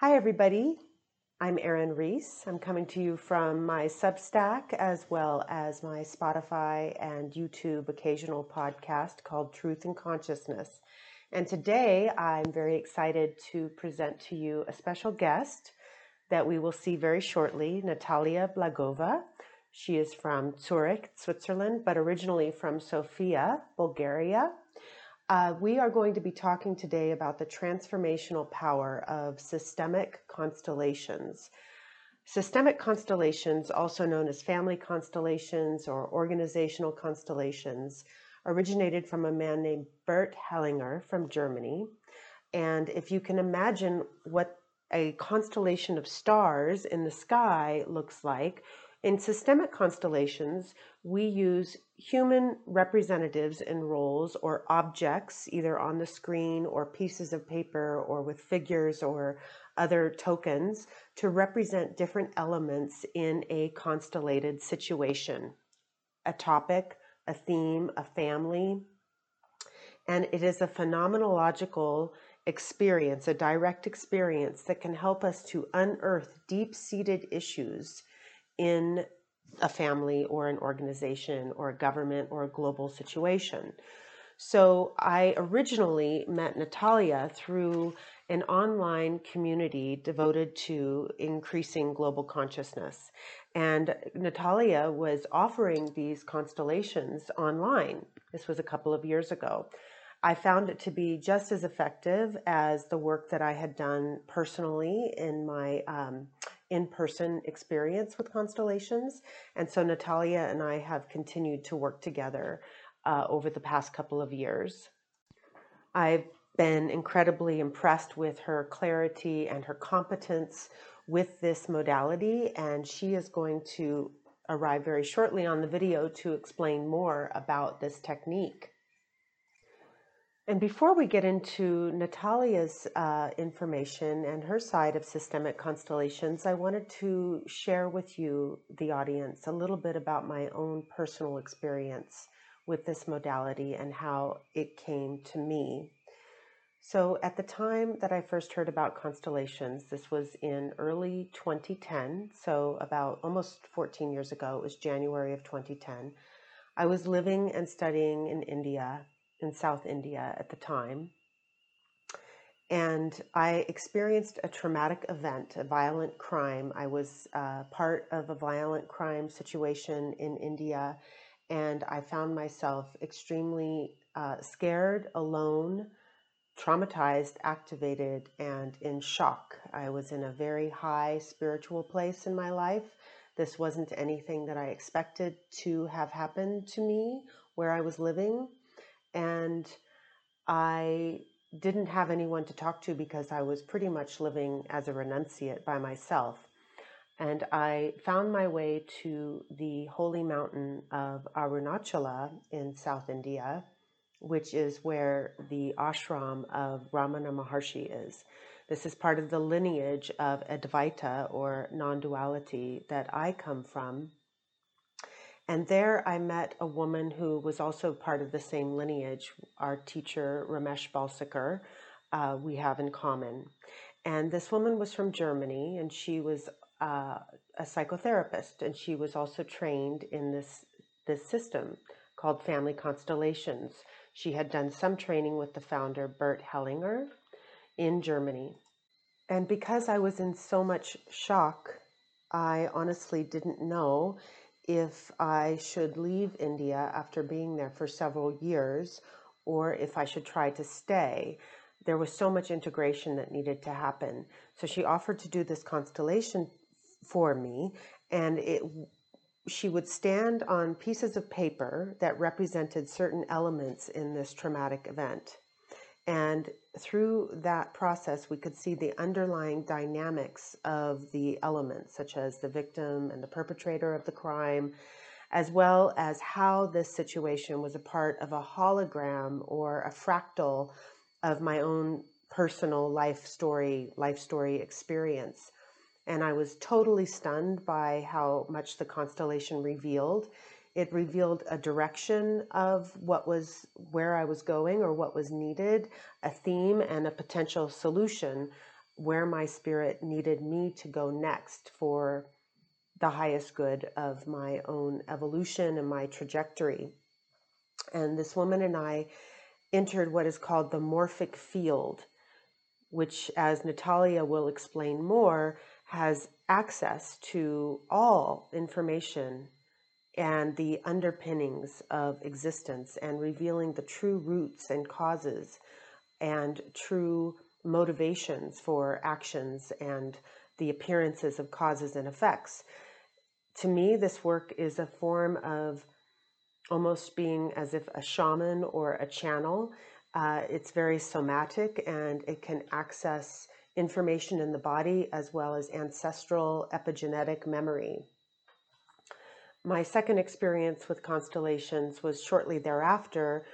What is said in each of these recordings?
Hi, everybody. I'm Erin Reese. I'm coming to you from my Substack as well as my Spotify and YouTube occasional podcast called Truth and Consciousness. And today I'm very excited to present to you a special guest that we will see very shortly, Natalia Blagoeva. She is from Zurich, Switzerland, but originally from Sofia, Bulgaria. Uh, we are going to be talking today about the transformational power of systemic constellations. Systemic constellations, also known as family constellations or organizational constellations, originated from a man named Bert Hellinger from Germany. And if you can imagine what a constellation of stars in the sky looks like, in systemic constellations, we use human representatives in roles or objects, either on the screen or pieces of paper or with figures or other tokens, to represent different elements in a constellated situation a topic, a theme, a family. And it is a phenomenological experience, a direct experience that can help us to unearth deep seated issues in a family or an organization or a government or a global situation. So I originally met Natalia through an online community devoted to increasing global consciousness. And Natalia was offering these constellations online. This was a couple of years ago. I found it to be just as effective as the work that I had done personally in my um, in person experience with constellations. And so Natalia and I have continued to work together uh, over the past couple of years. I've been incredibly impressed with her clarity and her competence with this modality, and she is going to arrive very shortly on the video to explain more about this technique. And before we get into Natalia's uh, information and her side of systemic constellations, I wanted to share with you, the audience, a little bit about my own personal experience with this modality and how it came to me. So, at the time that I first heard about constellations, this was in early 2010, so about almost 14 years ago, it was January of 2010. I was living and studying in India in South India at the time. And I experienced a traumatic event, a violent crime. I was uh, part of a violent crime situation in India, and I found myself extremely uh, scared, alone, traumatized, activated, and in shock. I was in a very high spiritual place in my life. This wasn't anything that I expected to have happened to me where I was living and I didn't have anyone to talk to because I was pretty much living as a renunciate by myself. And I found my way to the holy mountain of Arunachala in South India, which is where the ashram of Ramana Maharshi is. This is part of the lineage of Advaita or non duality that I come from. And there I met a woman who was also part of the same lineage, our teacher, Ramesh Balsekar, uh, we have in common. And this woman was from Germany and she was uh, a psychotherapist and she was also trained in this, this system called Family Constellations. She had done some training with the founder, Bert Hellinger, in Germany. And because I was in so much shock, I honestly didn't know if I should leave India after being there for several years or if I should try to stay. There was so much integration that needed to happen. So she offered to do this constellation for me, and it she would stand on pieces of paper that represented certain elements in this traumatic event. And through that process, we could see the underlying dynamics of the elements, such as the victim and the perpetrator of the crime, as well as how this situation was a part of a hologram or a fractal of my own personal life story, life story experience. And I was totally stunned by how much the constellation revealed it revealed a direction of what was where I was going or what was needed, a theme and a potential solution where my spirit needed me to go next for the highest good of my own evolution and my trajectory. And this woman and I entered what is called the morphic field, which, as Natalia will explain more, has access to all information and the underpinnings of existence and revealing the true roots and causes and true motivations for actions and the appearances of causes and effects. To me, this work is a form of almost being as if a shaman or a channel. Uh, it's very somatic and it can access information in the body as well as ancestral epigenetic memory. My second experience with constellations was shortly thereafter.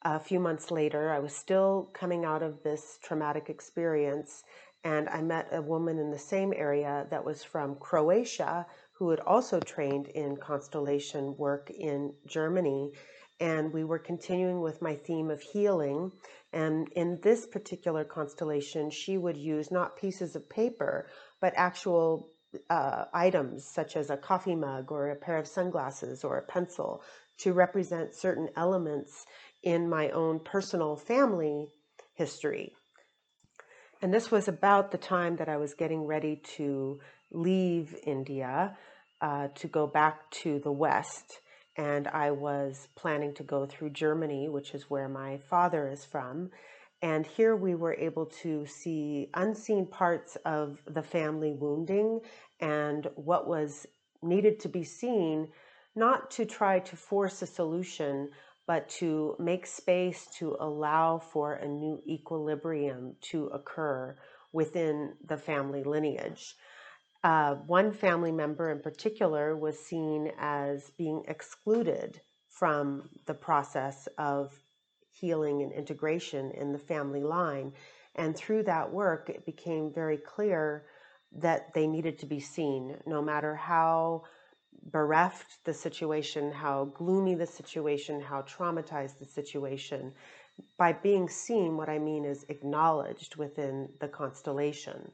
A few months later, I was still coming out of this traumatic experience, and I met a woman in the same area that was from Croatia who had also trained in constellation work in Germany. And we were continuing with my theme of healing. And in this particular constellation, she would use not pieces of paper, but actual uh, items such as a coffee mug or a pair of sunglasses or a pencil to represent certain elements in my own personal family history. And this was about the time that I was getting ready to leave India uh, to go back to the West. And I was planning to go through Germany, which is where my father is from. And here we were able to see unseen parts of the family wounding and what was needed to be seen, not to try to force a solution, but to make space to allow for a new equilibrium to occur within the family lineage. Uh, one family member in particular was seen as being excluded from the process of healing and integration in the family line. And through that work, it became very clear that they needed to be seen, no matter how bereft the situation, how gloomy the situation, how traumatized the situation. By being seen, what I mean is acknowledged within the constellation.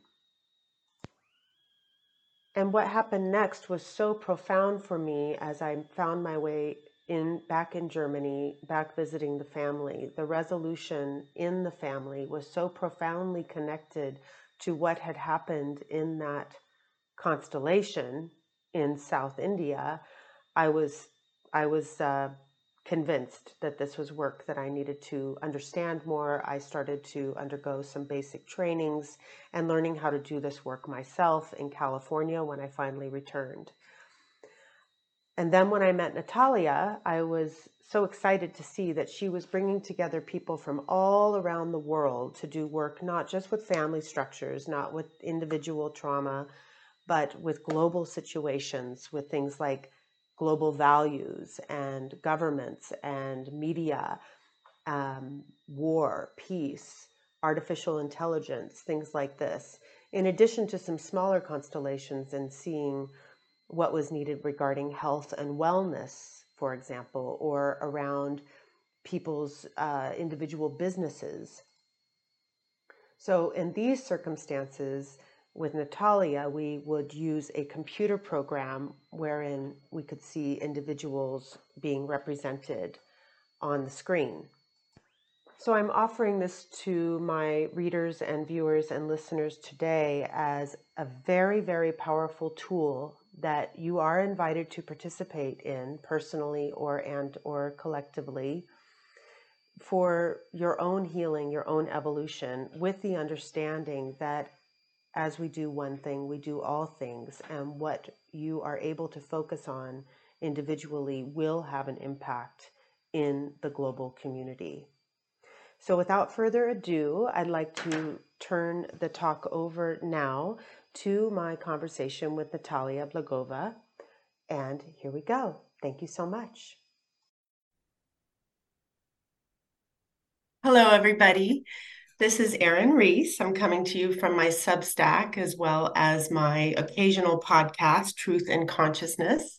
And what happened next was so profound for me as I found my way in back in Germany, back visiting the family. The resolution in the family was so profoundly connected to what had happened in that constellation in South India. I was I was uh, convinced that this was work that I needed to understand more. I started to undergo some basic trainings and learning how to do this work myself in California when I finally returned. And then when I met Natalia, I was so excited to see that she was bringing together people from all around the world to do work not just with family structures, not with individual trauma, but with global situations, with things like global values and governments and media, um, war, peace, artificial intelligence, things like this, in addition to some smaller constellations and seeing what was needed regarding health and wellness, for example, or around people's uh, individual businesses. So, in these circumstances, with Natalia, we would use a computer program wherein we could see individuals being represented on the screen. So I'm offering this to my readers and viewers and listeners today as a very, very powerful tool that you are invited to participate in personally or and or collectively for your own healing, your own evolution with the understanding that as we do one thing, we do all things. And what you are able to focus on individually will have an impact in the global community. So, without further ado, I'd like to turn the talk over now to my conversation with Natalia Blagoeva. And here we go. Thank you so much. Hello, everybody. This is Erin Reese. I'm coming to you from my Substack as well as my occasional podcast, Truth and Consciousness.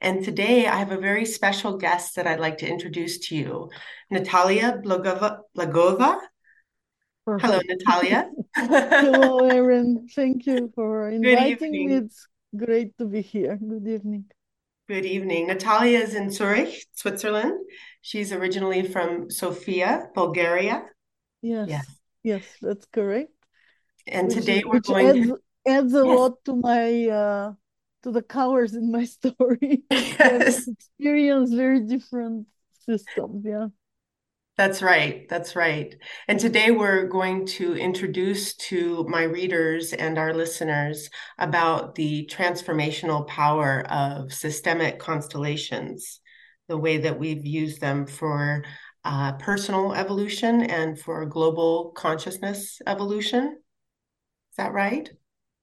And today I have a very special guest that I'd like to introduce to you, Natalia Blagoeva. Blagoeva. Perfect. Hello, Natalia. Hello, Erin. Thank you for inviting me. It's great to be here. Good evening. Good evening. Natalia is in Zurich, Switzerland. She's originally from Sofia, Bulgaria. Yes. Yes, yes that's correct. And which, today we're going adds, to... adds a yes. lot to my uh, to the colors in my story. Yes. experience very different systems. Yeah. That's right. That's right. And today we're going to introduce to my readers and our listeners about the transformational power of systemic constellations, the way that we've used them for uh, personal evolution and for global consciousness evolution. Is that right?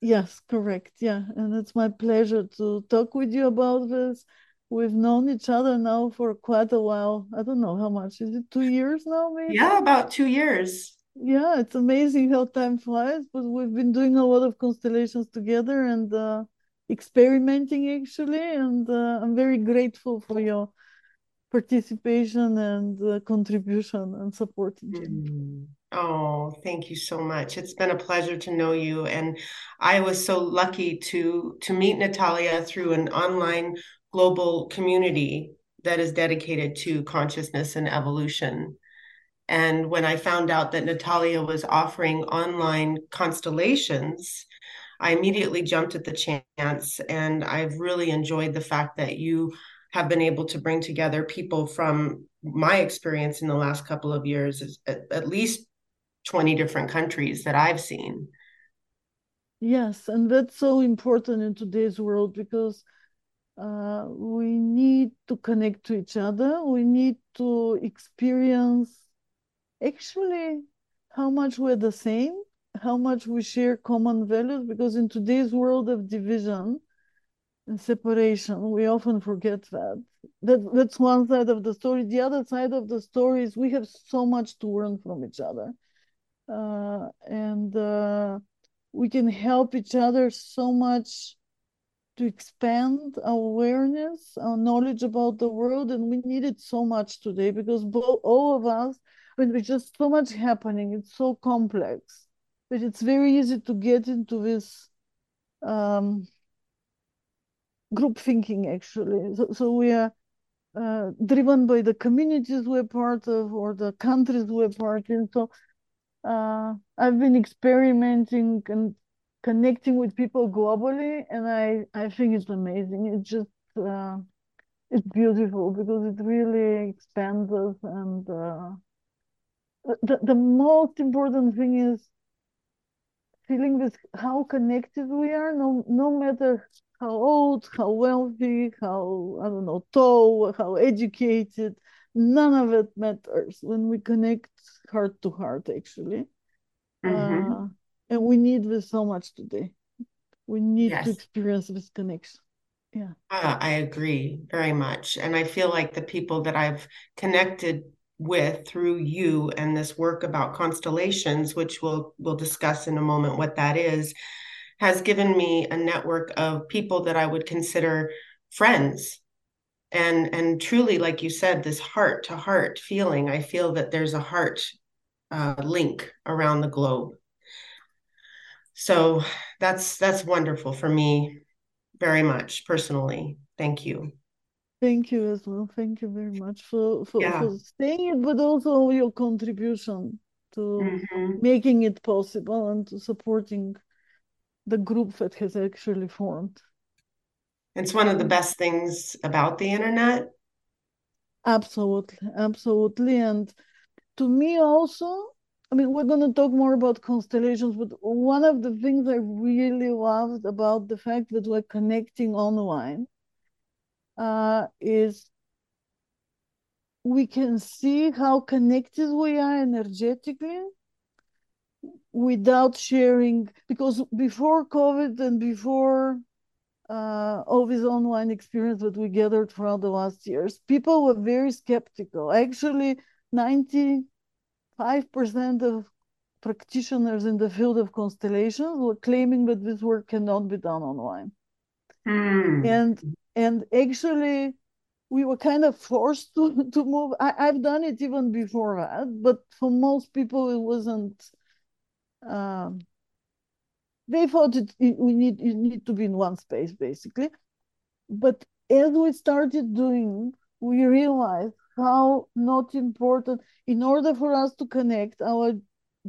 Yes, correct. Yeah. And it's my pleasure to talk with you about this we've known each other now for quite a while. I don't know how much. Is it two years now, maybe? Yeah, about two years. Yeah, it's amazing how time flies, but we've been doing a lot of constellations together and uh, experimenting actually. And uh, I'm very grateful for your participation and uh, contribution and support. Mm. Oh, thank you so much. It's been a pleasure to know you. And I was so lucky to to meet Natalia through an online global community that is dedicated to consciousness and evolution. And when I found out that Natalia was offering online constellations, I immediately jumped at the chance. And I've really enjoyed the fact that you have been able to bring together people from my experience in the last couple of years, at, at least 20 different countries that I've seen. Yes, and that's so important in today's world because uh, we need to connect to each other. We need to experience actually how much we're the same, how much we share common values, because in today's world of division and separation, we often forget that. that. That's one side of the story. The other side of the story is we have so much to learn from each other. Uh, and uh, we can help each other so much to expand our awareness, our knowledge about the world, and we need it so much today because all of us, I mean, there's just so much happening. It's so complex, but it's very easy to get into this um, group thinking. Actually, so, so we are uh, driven by the communities we're part of or the countries we're part in. So uh, I've been experimenting and connecting with people globally, and I I think it's amazing. It's just uh, it's beautiful because it really expands us, and uh, the the most important thing is feeling this how connected we are. No no matter how old, how wealthy, how I don't know tall, how educated, none of it matters when we connect heart to heart. Actually. Mm-hmm. Uh, and we need this so much today. We need yes. to experience this connection. Yeah. Uh, I agree very much. And I feel like the people that I've connected with through you and this work about constellations, which we'll we'll discuss in a moment what that is, has given me a network of people that I would consider friends. And and truly, like you said, this heart to heart feeling. I feel that there's a heart uh, link around the globe so that's that's wonderful for me very much personally. Thank you. Thank you as well. Thank you very much for for, yeah. for saying it but also your contribution to mm-hmm. making it possible and to supporting the group that has actually formed. It's one of the best things about the internet. Absolutely. Absolutely. And to me also I mean, we're going to talk more about constellations, but one of the things I really loved about the fact that we're connecting online uh, is we can see how connected we are energetically without sharing. Because before COVID and before uh, all this online experience that we gathered throughout the last years, people were very skeptical. Actually, 90 5% of practitioners in the field of constellations were claiming that this work cannot be done online. Mm. And and actually we were kind of forced to, to move. I, I've done it even before that, but for most people it wasn't um, they thought it, it, we need you need to be in one space basically but as we started doing we realized how not important in order for us to connect our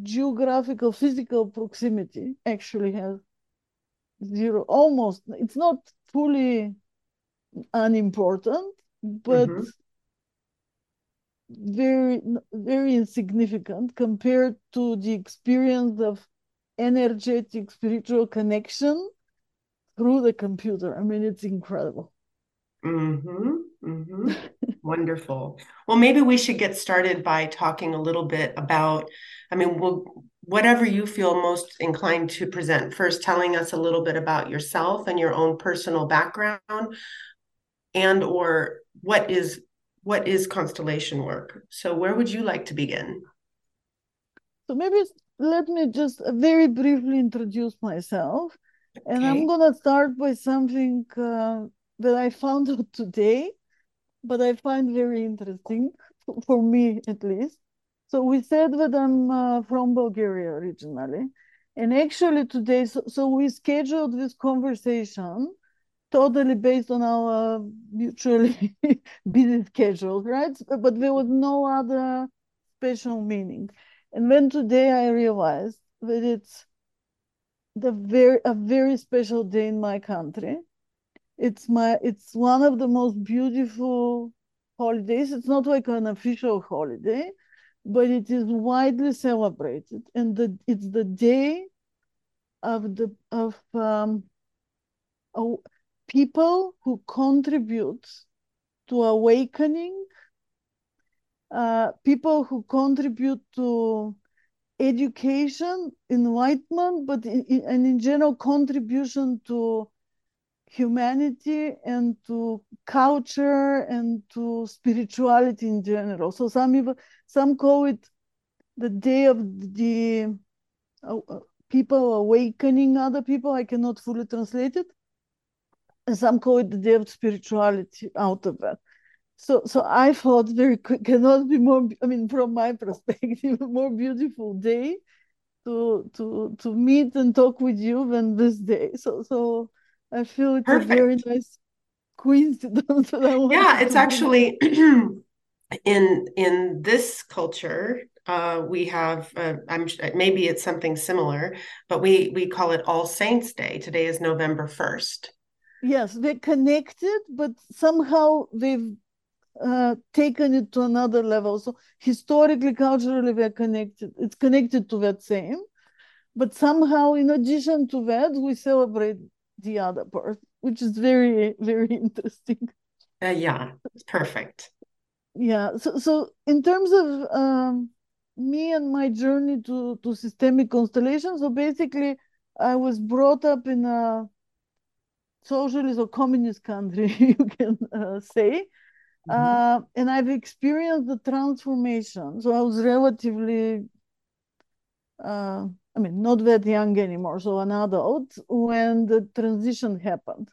geographical physical proximity actually has zero almost it's not fully unimportant but mm-hmm. very very insignificant compared to the experience of energetic spiritual connection through the computer i mean it's incredible mm-hmm, mm-hmm. wonderful well maybe we should get started by talking a little bit about i mean we'll whatever you feel most inclined to present first telling us a little bit about yourself and your own personal background and or what is what is constellation work so where would you like to begin so maybe let me just very briefly introduce myself okay. and i'm going to start by something uh, that i found out today but i find very interesting for me at least so we said that i'm uh, from bulgaria originally and actually today so, so we scheduled this conversation totally based on our mutually busy schedules, right? But there was no other special meaning. And then today I realized that it's the very a very special day in my country. It's my it's one of the most beautiful holidays. It's not like an official holiday, but it is widely celebrated, and the it's the day of the of um, people who contribute to awakening, uh, people who contribute to education, enlightenment, but in, in, and in general contribution to humanity and to culture and to spirituality in general. So some even some call it the day of the uh, uh people awakening other people. I cannot fully translate it and some call it the day of spirituality out of that. So, so I thought very cannot be more. I mean, from my perspective, a more beautiful day to to to meet and talk with you than this day. So, so I feel it's Perfect. a very nice coincidence. yeah, it's actually in in this culture uh, we have uh, I'm maybe it's something similar, but we we call it All Saints Day. Today is November first. Yes, they're connected, but somehow they've uh, taken it to another level. So historically, culturally, we're connected. It's connected to that same, but somehow, in addition to that, we celebrate the other part, which is very, very interesting. Uh, yeah, perfect. Yeah. So, so in terms of um, me and my journey to to systemic constellation, so basically, I was brought up in a socialist or communist country, you can uh, say. Mm-hmm. Uh, and I've experienced the transformation. So I was relatively, uh, I mean, not that young anymore, so an adult when the transition happened.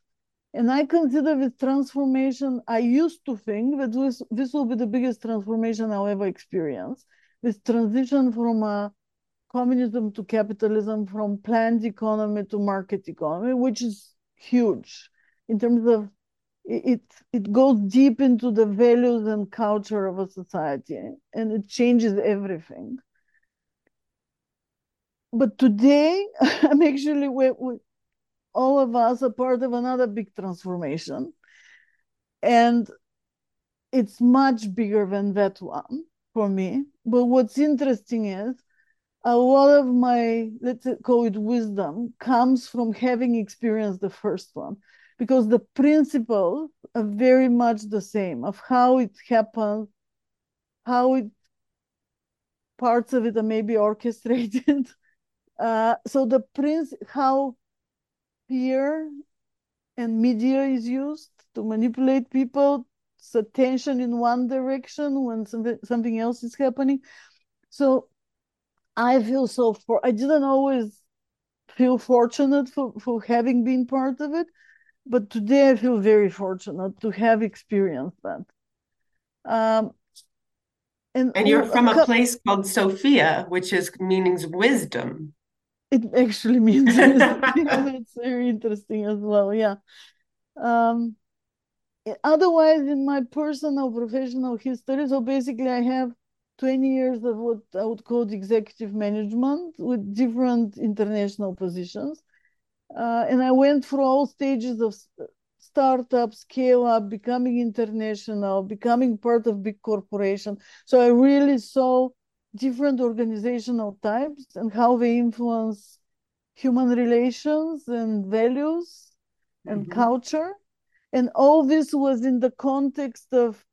And I consider this transformation, I used to think that this, this will be the biggest transformation I'll ever experience. This transition from a communism to capitalism, from planned economy to market economy, which is huge in terms of it it goes deep into the values and culture of a society and it changes everything but today i'm actually we, all of us are part of another big transformation. And it's much bigger than that one for me. But what's interesting is a lot of my let's call it wisdom comes from having experienced the first one. Because the principles are very much the same of how it happens how it parts of it are maybe orchestrated uh, so the prince how fear and media is used to manipulate people's attention in one direction when something, something else is happening so I feel so for I didn't always feel fortunate for, for having been part of it, but today I feel very fortunate to have experienced that. Um, and, and you're from a place called Sofia, which is meanings wisdom. It actually means that's very interesting as well. Yeah. Um, otherwise, in my personal professional history, so basically, I have 20 years of what I would call executive management with different international positions. Uh, and I went through all stages of startup, scale up, becoming international, becoming part of big corporation. So I really saw different organizational types and how they influence human relations and values and mm-hmm. culture. And all this was in the context of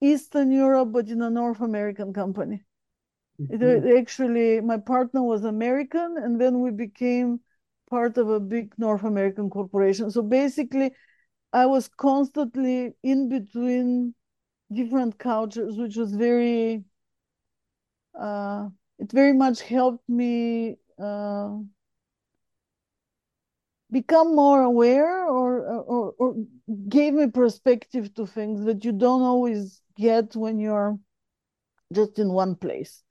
Eastern Europe, but in a North American company. Mm-hmm. It, actually, my partner was American, and then we became part of a big North American corporation. So basically, I was constantly in between different cultures, which was very, uh, it very much helped me uh, become more aware or, or, or gave me perspective to things that you don't always get when you're just in one place,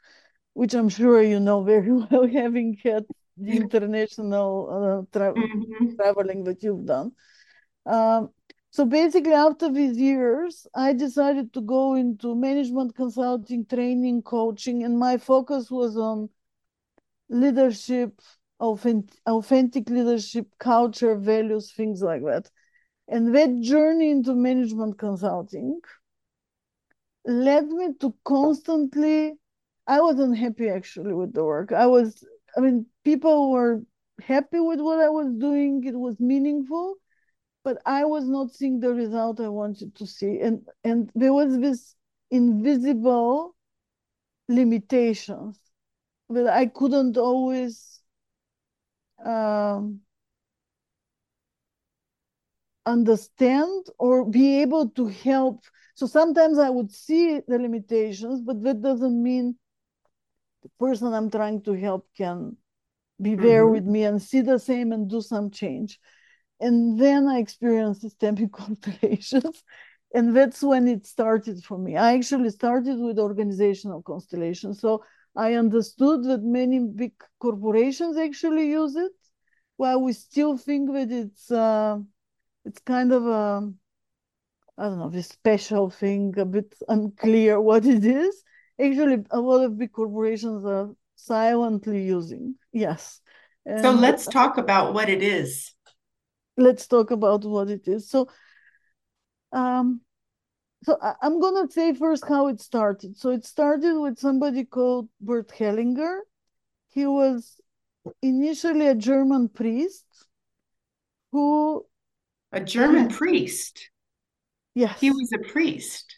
which I'm sure you know very well, having had the international uh, tra- mm-hmm. traveling that you've done. Um, so basically, after these years, I decided to go into management consulting, training, coaching, and my focus was on leadership, authentic, authentic leadership, culture, values, things like that. And that journey into management consulting led me to constantly, I wasn't happy actually with the work. I was, I mean, people were happy with what I was doing, it was meaningful but I was not seeing the result I wanted to see. And, and there was this invisible limitations that I couldn't always um, understand or be able to help. So sometimes I would see the limitations, but that doesn't mean the person I'm trying to help can be there mm-hmm. with me and see the same and do some change. And then I experienced systemic constellations. And that's when it started for me. I actually started with organizational constellations. So I understood that many big corporations actually use it, while we still think that it's uh, it's kind of a I don't know, this special thing, a bit unclear what it is. Actually, a lot of big corporations are silently using. Yes. And so let's talk about what it is let's talk about what it is. So, um, so I, am gonna say first how it started. So it started with somebody called Bert Hellinger. He was initially a German priest who a German priest. Yes. He was a priest.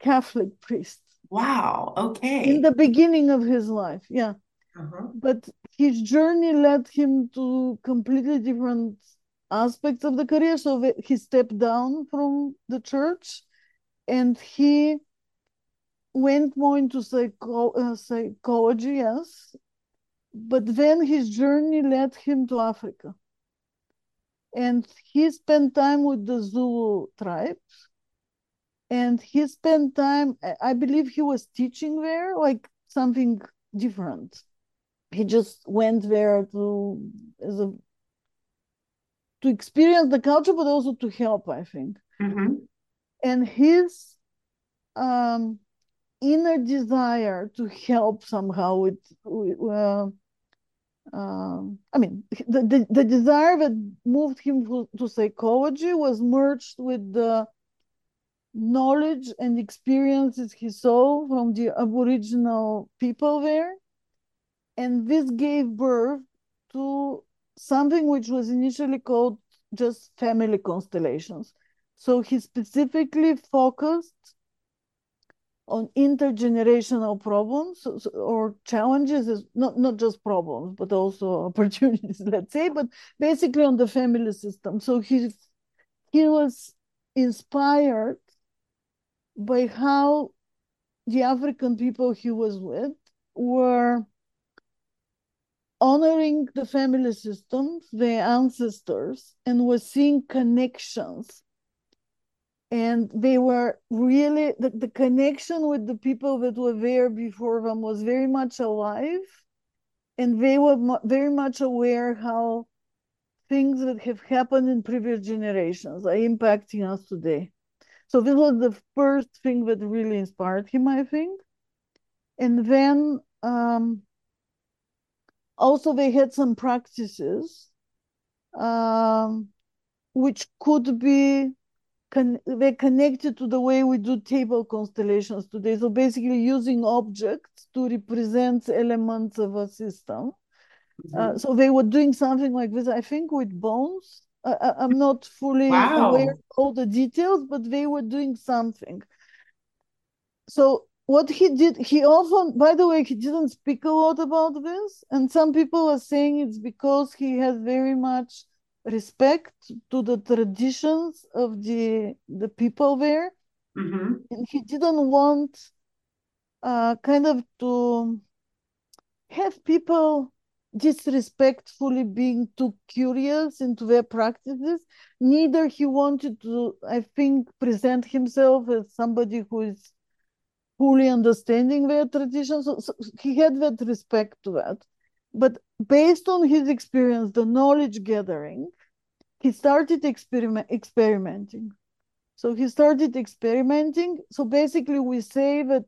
Catholic priest. Wow. Okay. In the beginning of his life, yeah. Uh-huh. But his journey led him to completely different aspects of the career. So he stepped down from the church and he went more into psycho- uh, psychology, yes. But then his journey led him to Africa. And he spent time with the Zulu tribes. And he spent time, I believe he was teaching there, like something different. He just went there to as a to experience the culture, but also to help, I think. Mm-hmm. And his um, inner desire to help somehow with, uh, uh, I mean, the, the, the, desire that moved him to psychology was merged with the knowledge and experiences he saw from the Aboriginal people there. And this gave birth to something which was initially called just family constellations. So he specifically focused on intergenerational problems or challenges, not, not just problems, but also opportunities, let's say, but basically on the family system. So he, he was inspired by how the African people he was with were honoring the family systems, their ancestors, and was seeing connections. And they were really, the, the connection with the people that were there before them was very much alive. and they were very much aware how things that have happened in previous generations are impacting us today. So this was the first thing that really inspired him, I think. And then um, also they had some practices um, which could be con- they're connected to the way we do table constellations today. So basically using objects to represent elements of a system. Mm-hmm. Uh, so they were doing something like this, I think, with bones. I, am not fully wow. aware of all the details, but they were doing something. So what he did, he often, by the way, he didn't speak a lot about this, and some people are saying it's because he has very much respect to the traditions of the the people there, mm-hmm. and he didn't want uh, kind of to have people disrespectfully being too curious into their practices. Neither he wanted to, I think, present himself as somebody who is fully understanding their traditions. So, so he had that respect to that. But based on his experience, the knowledge gathering, he started experiment experimenting. So he started experimenting. So basically, we say that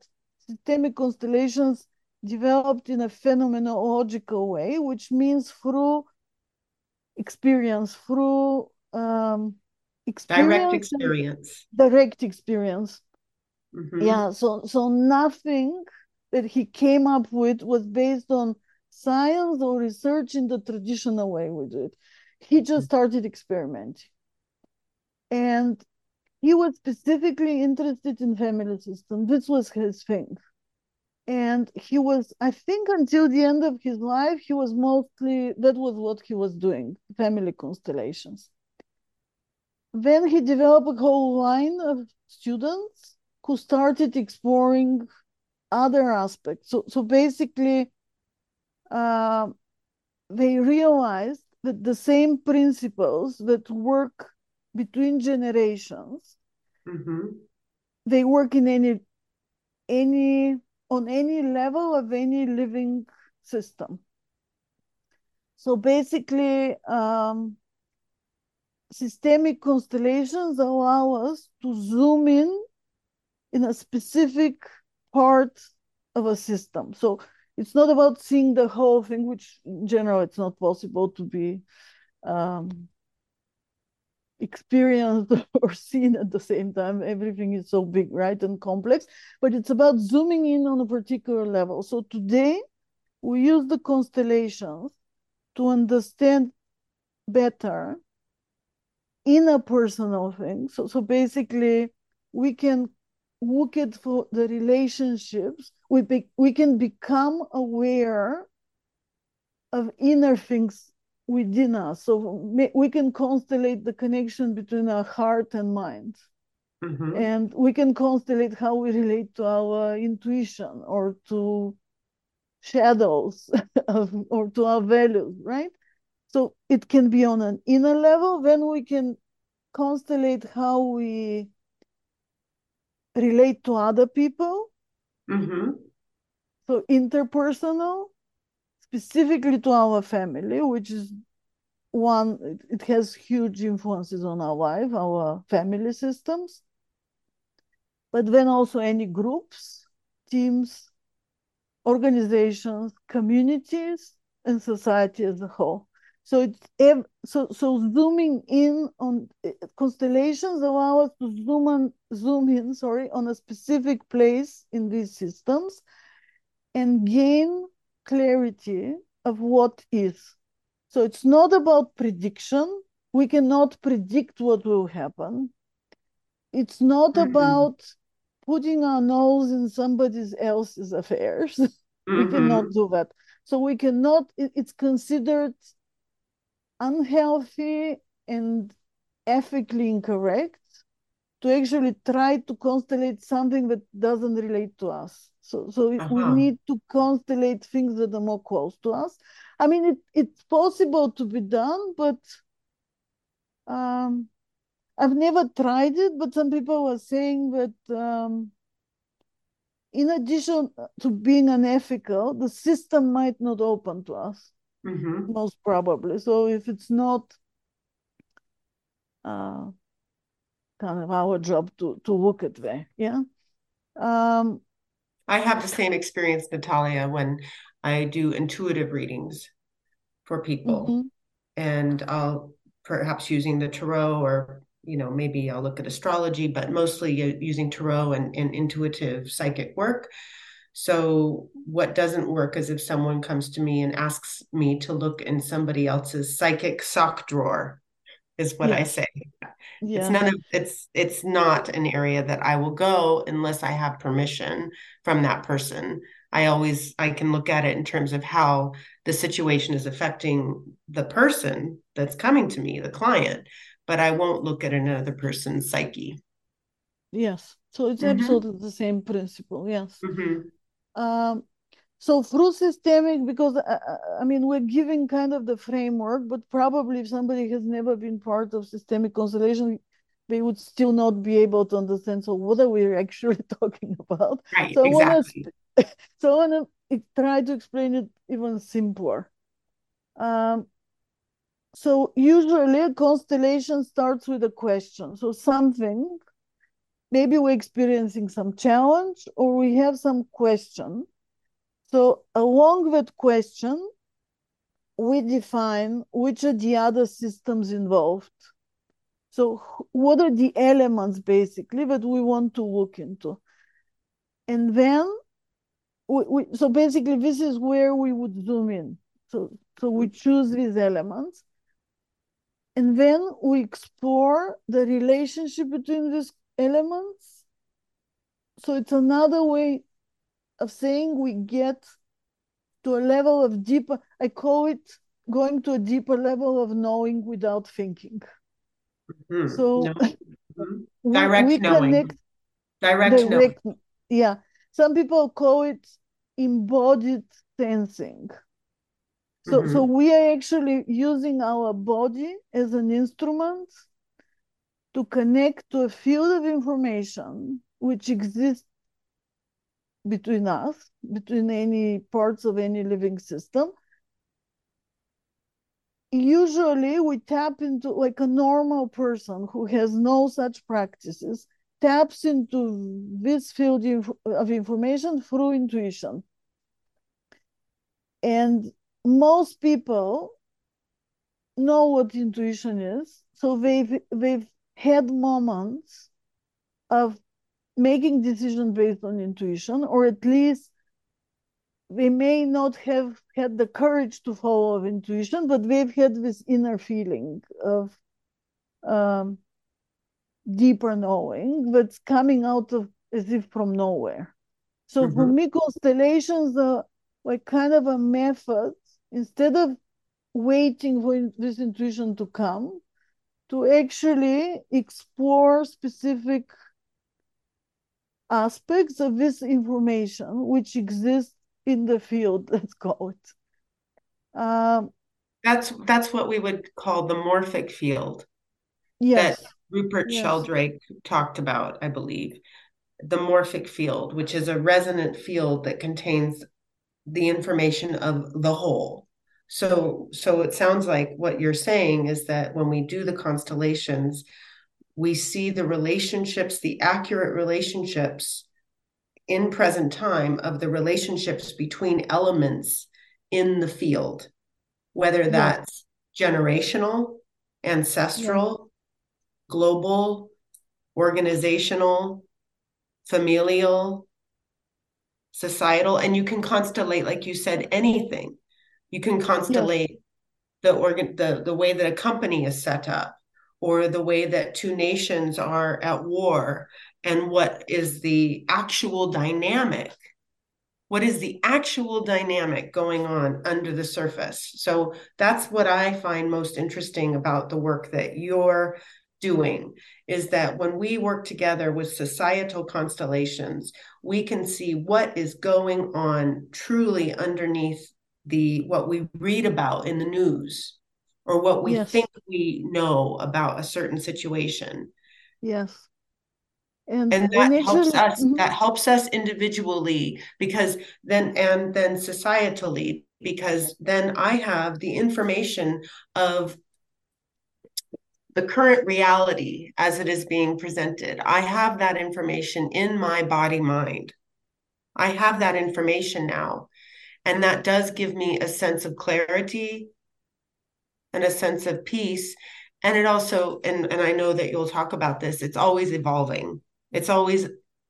systemic constellations developed in a phenomenological way, which means through experience, through um, experience direct experience, direct experience. Mm-hmm. Yeah. So so nothing that he came up with was based on science or research in the traditional way we do it. He just mm-hmm. started experimenting, and he was specifically interested in family system. This was his thing and he was i think until the end of his life he was mostly that was what he was doing family constellations then he developed a whole line of students who started exploring other aspects so so basically uh, they realized that the same principles that work between generations mm-hmm. they work in any any on any level of any living system. So basically, um, systemic constellations allow us to zoom in in a specific part of a system. So it's not about seeing the whole thing, which in general it's not possible to be um, experienced or seen at the same time. Everything is so big, right, and complex, but it's about zooming in on a particular level. So today, we use the constellations to understand better in a personal thing. So, so basically, we can look at for the relationships. We be, we can become aware of inner things within us. So we can constellate the connection between our heart and mind. Mm-hmm. And we can constellate how we relate to our intuition or to shadows of, or to our values, right? So it can be on an inner level. Then we can constellate how we relate to other people. Mm-hmm. So interpersonal specifically to our family, which is one, it has huge influences on our life, our family systems. But then also any groups, teams, organizations, communities, and society as a whole. So it's so so zooming in on eh, constellations allow us to zoom on zoom in sorry on a specific place in these systems and gain clarity of what is. So it's not about prediction. We cannot predict what will happen. It's not mm-hmm. about putting our nose in somebody else's affairs. Mm-hmm. we cannot do that. So we cannot, it's considered unhealthy and ethically incorrect to actually try to constellate something that doesn't relate to us. So, so uh-huh. we need to constellate things that are more close to us. I mean, it, it's possible to be done, but um, I've never tried it. But some people were saying that um, in addition to being unethical, the system might not open to us, Mm-hmm. most probably. So if it's not uh, kind of our job to to look at that, yeah. Um, I have the same experience, Natalia, when I do intuitive readings for people, mhm, and I'll perhaps using the tarot or you know maybe I'll look at astrology, but mostly using tarot and, and intuitive psychic work. So what doesn't work is if someone comes to me and asks me to look in somebody else's psychic sock drawer, is what I Yes. say. It's none of it's it's not an area that I will go unless I have permission from that person. I always I can look at it in terms of how the situation is affecting the person that's coming to me, the client, but I won't look at another person's psyche. yes. So it's Mhm. absolutely the same principle, yes. Mhm. Um, so through systemic, because uh, uh, I mean, we're giving kind of the framework, but probably if somebody has never been part of systemic constellation, they would still not be able to understand. So what are we actually talking about? Right, So I want exactly. to, so I want to try to explain it even simpler. Um, so usually a constellation starts with a question. So something, maybe we're experiencing some challenge or we have some question. So along that question, we define which are the other systems involved. So what are the elements basically that we want to look into? And then we, we so basically this is where we would zoom in. So so we choose these elements. And then we explore the relationship between these elements. So it's another way of saying we get to a level of deeper, I call it going to a deeper level of knowing without thinking. Mhm. So No. Mhm. Direct we knowing. connect Direct knowing. yeah. Some people call it embodied sensing. So, so Mhm. we are actually using our body as an instrument to connect to a field of information which exists between us, between any parts of any living system. Usually, we tap into like a normal person who has no such practices, taps into this field of information through intuition. And most people know what intuition is. So they've they've had moments of making decisions based on intuition, or at least they may not have had the courage to follow intuition, but they've had this inner feeling of um, deeper knowing that's coming out of as if from nowhere. So for Mhm. me, constellations are like kind of a method instead of waiting for this intuition to come to actually explore specific aspects of this information which exists in the field, let's call it. Um, That's that's what we would call the morphic field that yes, Rupert yes, Sheldrake talked about, I believe. The morphic field, which is a resonant field that contains the information of the whole. So so it sounds like what you're saying is that when we do the constellations, we see the relationships, the accurate relationships in present time of the relationships between elements in the field, whether that's generational, yeah, ancestral, global, organizational, familial, societal, and you can constellate, like you said, anything. You can constellate the organ the, the way that a company is set up or the way that two nations are at war and what is the actual dynamic what is the actual dynamic going on under the surface. So that's what i find most interesting about the work that you're doing is that when we work together with societal constellations we can see what is going on truly underneath the what we read about in the news or what we yes, think we know about a certain situation. Yes. and, and that and helps us mhm. that helps us individually because then and then societally because then i have the information of the current reality as it is being presented. I have that information in my body mind. I have that information now and that does give me a sense of clarity and a sense of peace and it also and and i know that you'll talk about this it's always evolving it's always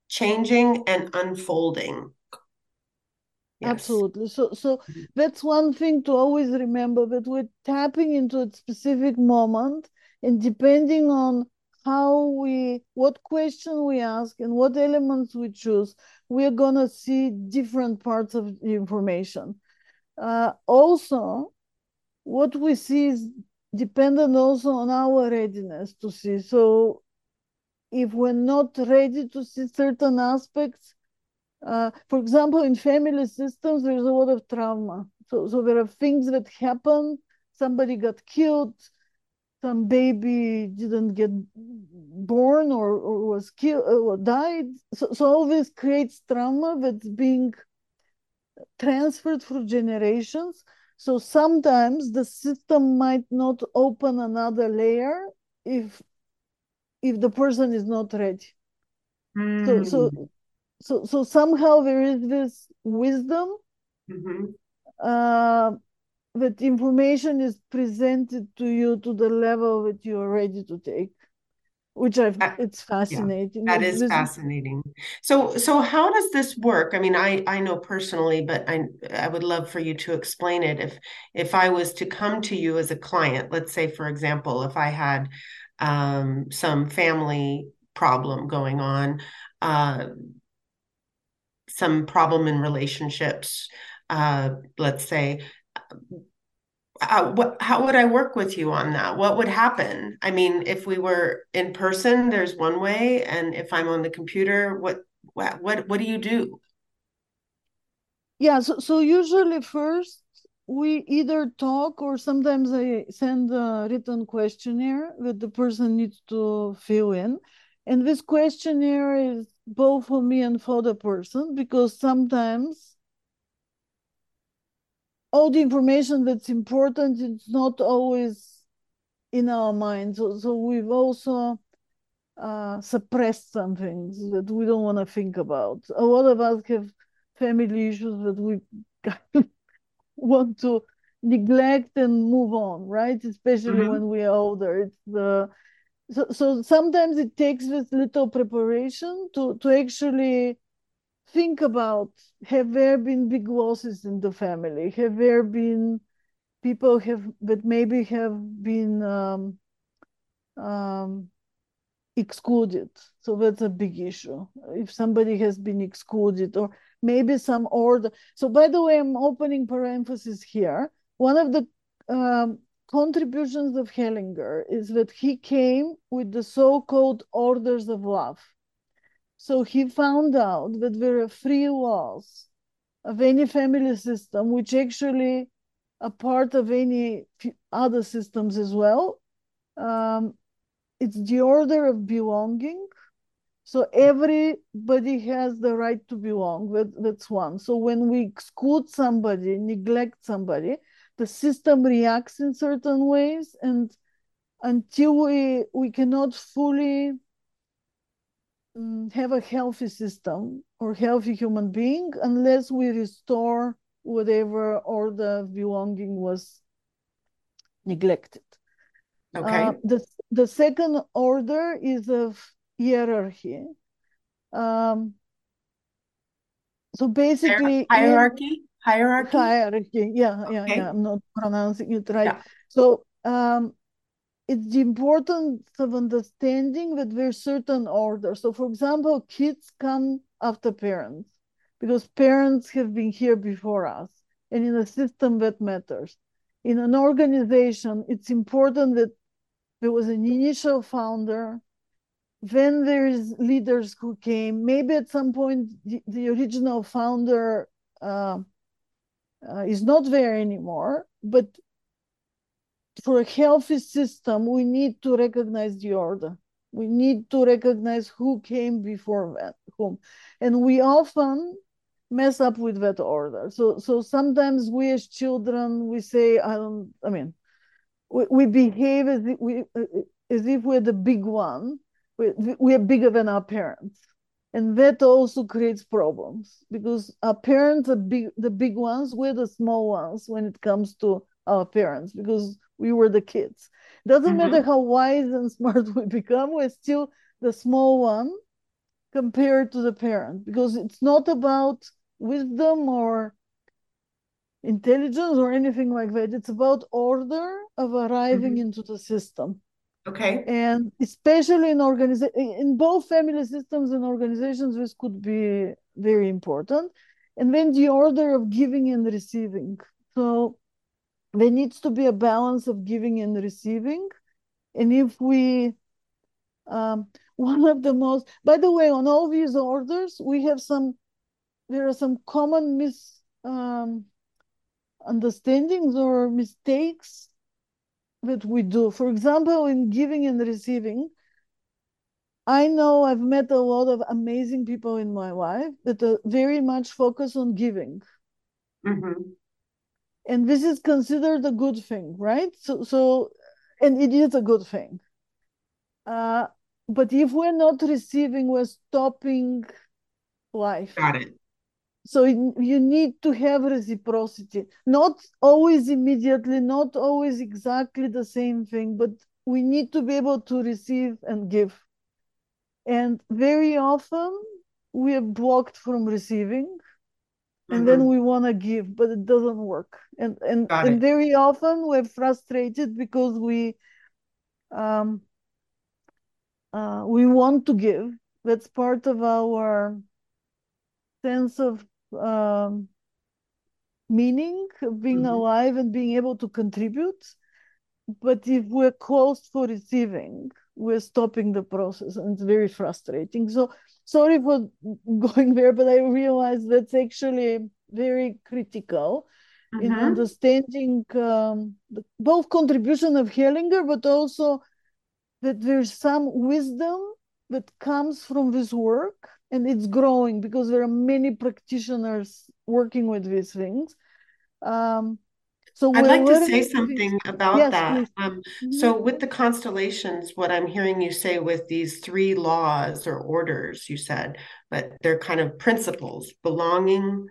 changing and unfolding yes. absolutely so so mm-hmm. that's one thing to always remember that we're tapping into a specific moment and depending on how we what question we ask and what elements we choose we're going to see different parts of the information. Uh, also what we see is dependent also on our readiness to see. So if we're not ready to see certain aspects uh, for example in family systems there's a lot of trauma. So so there are things that happen somebody got killed some baby didn't get born or, or was killed or died. So, so all this creates trauma that's being transferred through generations. So sometimes the system might not open another layer if if the person is not ready. Mm. So so hmm. so so somehow there is this wisdom. Mm-hmm. Uh, that information is presented to you to the level that you are ready to take which i it's fascinating. yeah, that is fascinating. So so how does this work? I mean i i know personally but i i would love for you to explain it. If if i was to come to you as a client let's say for example if i had um, some family problem going on uh, some problem in relationships uh, let's say what, how would I work with you on that? What would happen? I mean, if we were in person, there's one way, and if I'm on the computer, what what what, what do you do? Yeah, so so usually first we either talk or sometimes I send a written questionnaire that the person needs to fill in. And this questionnaire is both for me and for the person because sometimes all the information that's important it's not always in our minds so, so we've also uh, suppressed some things that we don't want to think about. A lot of us have family issues that we want to neglect and move on right? Especially mm-hmm. when we are older. It's the so, so sometimes it takes this little preparation to to actually think about have there been big losses in the family? Have there been people have that maybe have been um, um, excluded? So that's a big issue. If somebody has been excluded, or maybe some order. So by the way, I'm opening parenthesis here. One of the um, contributions of Hellinger is that he came with the so-called orders of love. So he found out that there are three laws of any family system, which actually are part of any other systems as well. Um, it's the order of belonging. So everybody has the right to belong. That, that's one. So when we exclude somebody, neglect somebody, the system reacts in certain ways, and until we we cannot fully have a healthy system or healthy human being unless we restore whatever order of belonging was neglected. Okay. Uh, the, the second order is of hierarchy. Um, so basically hierarchy hierarchy hierarchy yeah yeah okay. yeah i'm not pronouncing it right yeah. so um it's the importance of understanding that there's certain order. So, for example, kids come after parents because parents have been here before us, and in a system that matters. In an organization, it's important that there was an initial founder, then there's leaders who came. Maybe at some point the, the original founder uh, uh, is not there anymore, but for a healthy system, we need to recognize the order. We need to recognize who came before whom. And we often mess up with that order. So so sometimes we as children we say I don't I mean we, we behave as if we as if we're the big one. We, we are bigger than our parents. And that also creates problems because our parents are big the big ones, we're the small ones when it comes to our parents because we were the kids. Doesn't mm-hmm. matter how wise and smart we become, we're still the small one compared to the parent because it's not about wisdom or intelligence or anything like that. It's about order of arriving mm-hmm. into the system. Okay. And especially in organiza- in both family systems and organizations, this could be very important. And then the order of giving and receiving. So there needs to be a balance of giving and receiving. And if we um, one of the most by the way on all these orders we have some there are some common misunderstandings um, or mistakes that we do. For example, in giving and receiving, I know I've met a lot of amazing people in my life that are very much focused on giving. Mm-hmm. And this is considered a good thing, right? So, so, and it is a good thing. Uh, but if we're not receiving, we're stopping life. Got it. So you need to have reciprocity, not always immediately, not always exactly the same thing, but we need to be able to receive and give. And very often we are blocked from receiving and mm-hmm. then we want to give, but it doesn't work. And and, and very often we're frustrated because we um uh, we want to give. That's part of our sense of um, meaning of being mm-hmm. alive and being able to contribute. But if we're closed for receiving, we're stopping the process and it's very frustrating. So sorry for going there, but I realize that's actually very critical mm-hmm. in understanding um, the, both contribution of Hellinger, but also that there's some wisdom that comes from this work and it's growing because there are many practitioners working with these things. Um, so I'd like to say something about yes, that. Um, mm-hmm. So, with the constellations, what I'm hearing you say with these three laws or orders, you said, but they're kind of principles belonging,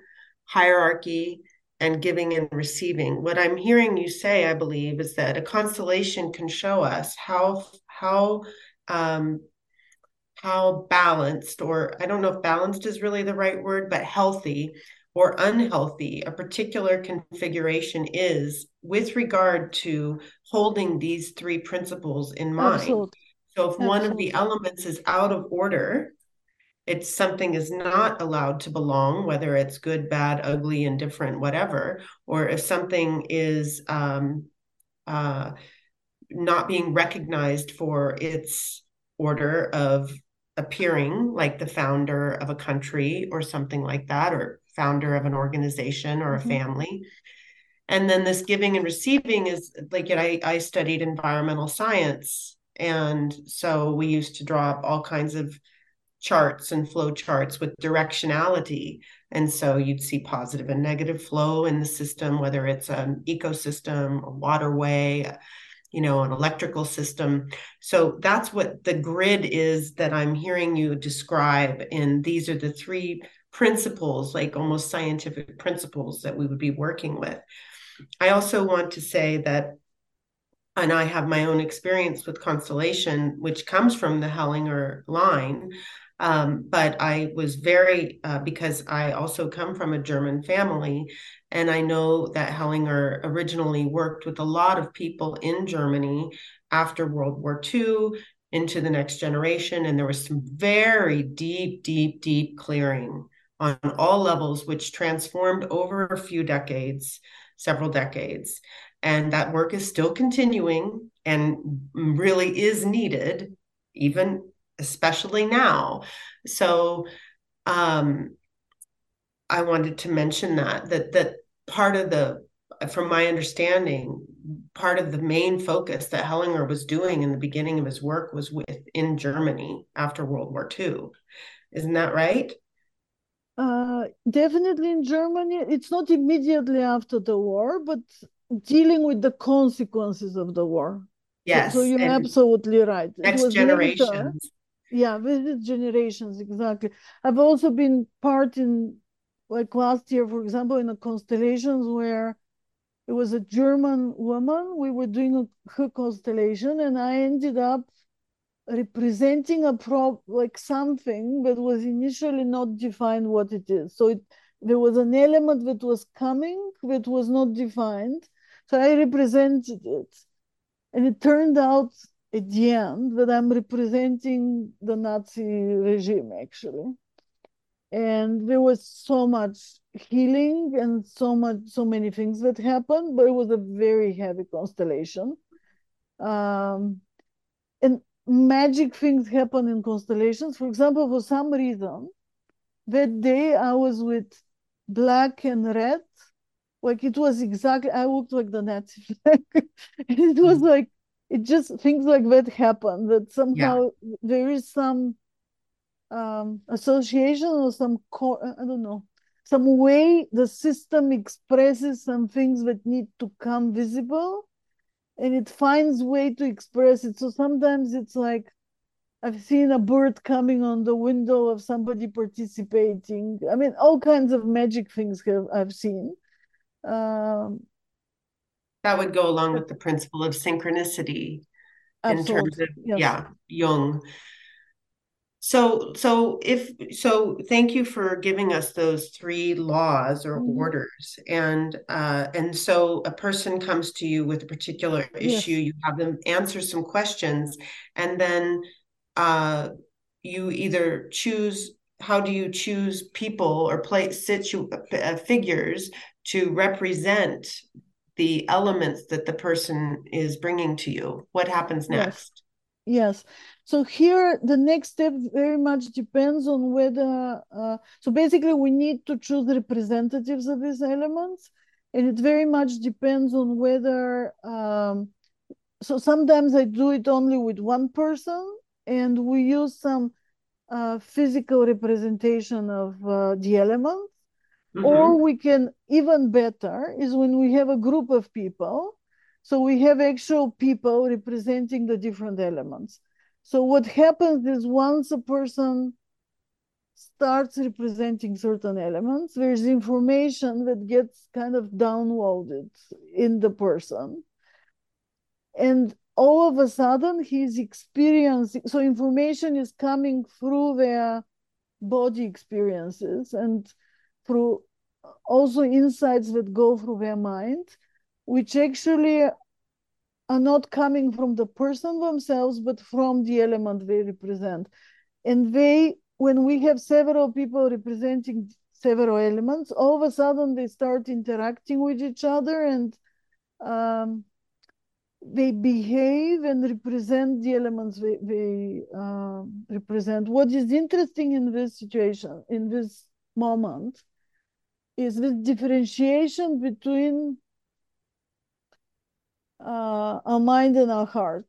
hierarchy, and giving and receiving. What I'm hearing you say, I believe, is that a constellation can show us how how um, how balanced, or I don't know if balanced is really the right word, but healthy or unhealthy a particular configuration is with regard to holding these three principles in mind. Absolutely. So if Absolutely. one of the elements is out of order, it's something is not allowed to belong, whether it's good, bad, ugly, indifferent, whatever, or if something is um, uh, not being recognized for its order of appearing like the founder of a country or something like that, or founder of an organization or a mm-hmm. family. And then this giving and receiving is like I, I studied environmental science. And so we used to draw up all kinds of charts and flow charts with directionality. And so you'd see positive and negative flow in the system, whether it's an ecosystem, a waterway, you know, an electrical system. So that's what the grid is that I'm hearing you describe. And these are the three principles, like almost scientific principles that we would be working with. I also want to say that, and I have my own experience with constellation, which comes from the Hellinger line. Um, but I was very, uh, because I also come from a German family, and I know that Hellinger originally worked with a lot of people in Germany after World War II into the next generation. And there was some very deep, deep, deep clearing on all levels, which transformed over a few decades, several decades. And that work is still continuing and really is needed, even especially now. So, um, I wanted to mention that that that part of the from my understanding part of the main focus that Hellinger was doing in the beginning of his work was with in Germany after World War II. Isn't that right? Uh, definitely in Germany. It's not immediately after the war, but dealing with the consequences of the war. Yes. So, so you're absolutely right. Next generations. Later, yeah, visit generations, exactly. I've also been part in, like last year, for example, in a constellations where it was a German woman. We were doing a, her constellation, and I ended up representing a prop like something that was initially not defined what it is. So it, there was an element that was coming that was not defined. So I represented it. And it turned out at the end that I'm representing the Nazi regime actually. And there was so much healing and so much so many things that happened, but it was a very heavy constellation. Um, magic things happen in constellations. For example, for some reason, that day I was with black and red. Like it was exactly, I looked like the Nazi flag. it was mm. like, it just things like that happen that somehow yeah. there is some um, association or some, co- I don't know, some way the system expresses some things that need to come visible and it finds way to express it. So sometimes it's like I've seen a bird coming on the window of somebody participating. I mean, all kinds of magic things have, I've seen. Um, that would go along with the principle of synchronicity absolutely. in terms of yes. yeah, Jung. So, so if so, thank you for giving us those three laws or mm-hmm. orders, and uh, and so a person comes to you with a particular issue, yes. you have them answer some questions, and then uh, you either choose. How do you choose people or place situ uh, figures to represent the elements that the person is bringing to you? What happens next? Yes. yes. So here, the next step very much depends on whether, uh, so basically we need to choose representatives of these elements. And it very much depends on whether, um, so sometimes I do it only with one person and we use some uh, physical representation of uh, the elements. Mm -hmm. Or we can, even better, is when we have a group of people. So we have actual people representing the different elements. So what happens is once a person starts representing certain elements, there's information that gets kind of downloaded in the person. And all of a sudden he's experiencing, so information is coming through their body experiences and through also insights that go through their mind, which actually are not coming from the person themselves, but from the element they represent. And they, when we have several people representing several elements, all of a sudden they start interacting with each other and um, they behave and represent the elements they, they uh, represent. What is interesting in this situation, in this moment, is the differentiation between uh, our mind and our heart.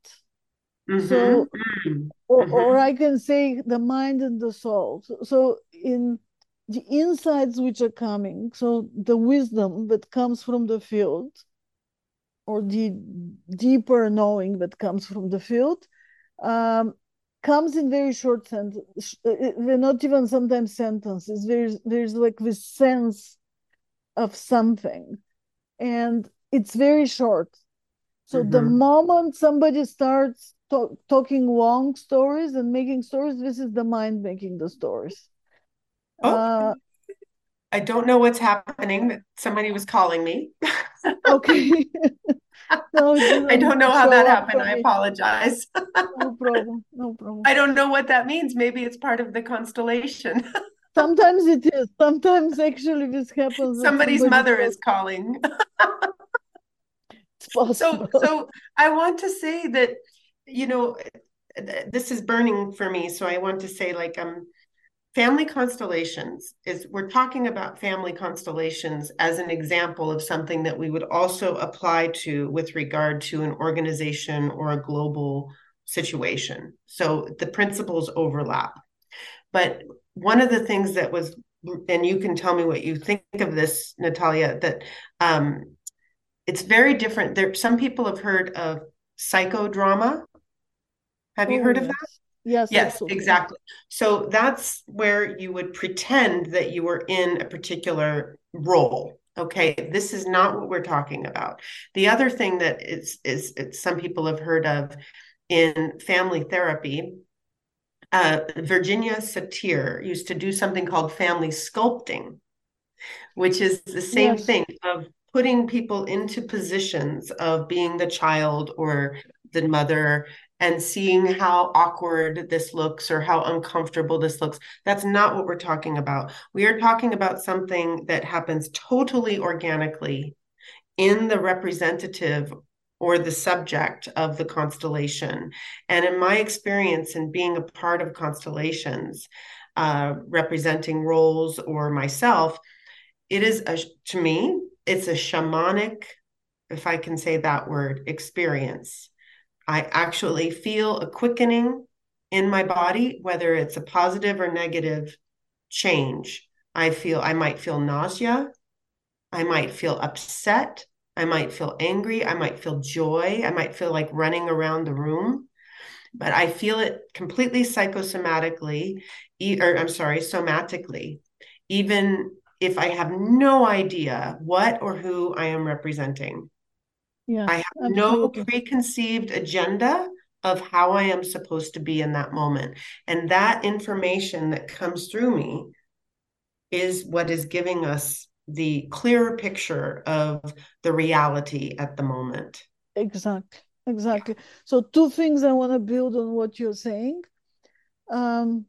Mm-hmm. So, mm-hmm. or, or I can say the mind and the soul. So, so, in the insights which are coming, so the wisdom that comes from the field, or the deeper knowing that comes from the field, um, comes in very short sentences. They're not even sometimes sentences. There's there's like this sense of something, and it's very short. So mm-hmm. the moment somebody starts to- talking long stories and making stories, this is the mind making the stories. Oh, uh, I don't know what's happening, but somebody was calling me. okay. no, I don't know how that happened. I apologize. no problem. No problem. I don't know what that means. Maybe it's part of the constellation. Sometimes it is. Sometimes actually this happens. Somebody's mother is calling so so i want to say that you know this is burning for me so i want to say like um family constellations is we're talking about family constellations as an example of something that we would also apply to with regard to an organization or a global situation. So the principles overlap. But one of the things that was, and you can tell me what you think of this, Natalia, that um, it's very different. There, some people have heard of psychodrama. Have you heard of that? Yes. Yes, absolutely. exactly. So that's where you would pretend that you were in a particular role. Okay, this is not what we're talking about. The other thing that is is some people have heard of in family therapy. Uh, Virginia Satir used to do something called family sculpting, which is the same yes. thing of putting people into positions of being the child or the mother and seeing how awkward this looks or how uncomfortable this looks. That's not what we're talking about. We are talking about something that happens totally organically in the representative or the subject of the constellation. And in my experience in being a part of constellations, uh, representing roles or myself, it is a, to me, it's a shamanic, if I can say that word, experience I actually feel a quickening in my body, whether it's a positive or negative change. I feel I might feel nausea. I might feel upset. I might feel angry. I might feel joy. I might feel like running around the room. But I feel it completely psychosomatically, or I'm sorry, somatically, even if I have no idea what or who I am representing. Yeah, I have no preconceived agenda of how I am supposed to be in that moment. And that information that comes through me is what is giving us the clearer picture of the reality at the moment. Exactly. Exactly. So two things I want to build on what you're saying. Um,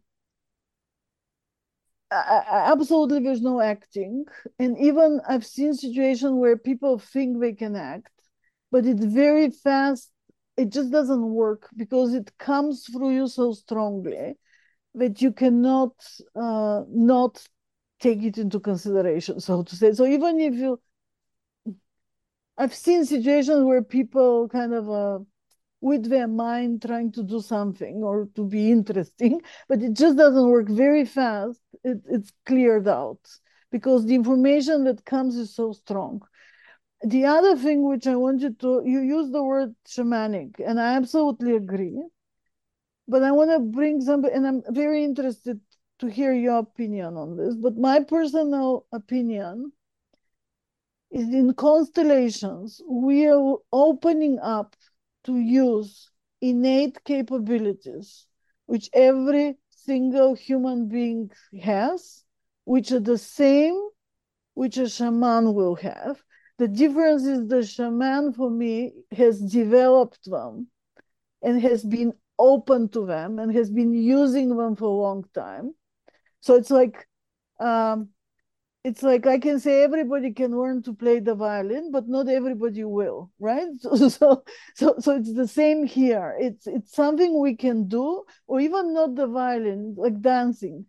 Absolutely, there's no acting, and even I've seen situations where people think they can act, but it's very fast. It just doesn't work because it comes through you so strongly that you cannot uh, not take it into consideration, so to say. So even if you, I've seen situations where people kind of uh, with their mind trying to do something or to be interesting, but it just doesn't work very fast. It, it's cleared out because the information that comes is so strong the other thing which I want you to, you use the word shamanic, and I absolutely agree. But I want to bring some, and I'm very interested to hear your opinion on this. But my personal opinion is in constellations, we are opening up to use innate capabilities, which every single human being has, which are the same which a shaman will have the difference is the shaman for me has developed them and has been open to them and has been using them for a long time. So it's like um, it's like I can say everybody can learn to play the violin, but not everybody will, right? So, so, so, so it's the same here. It's it's something we can do, or even not the violin, like dancing.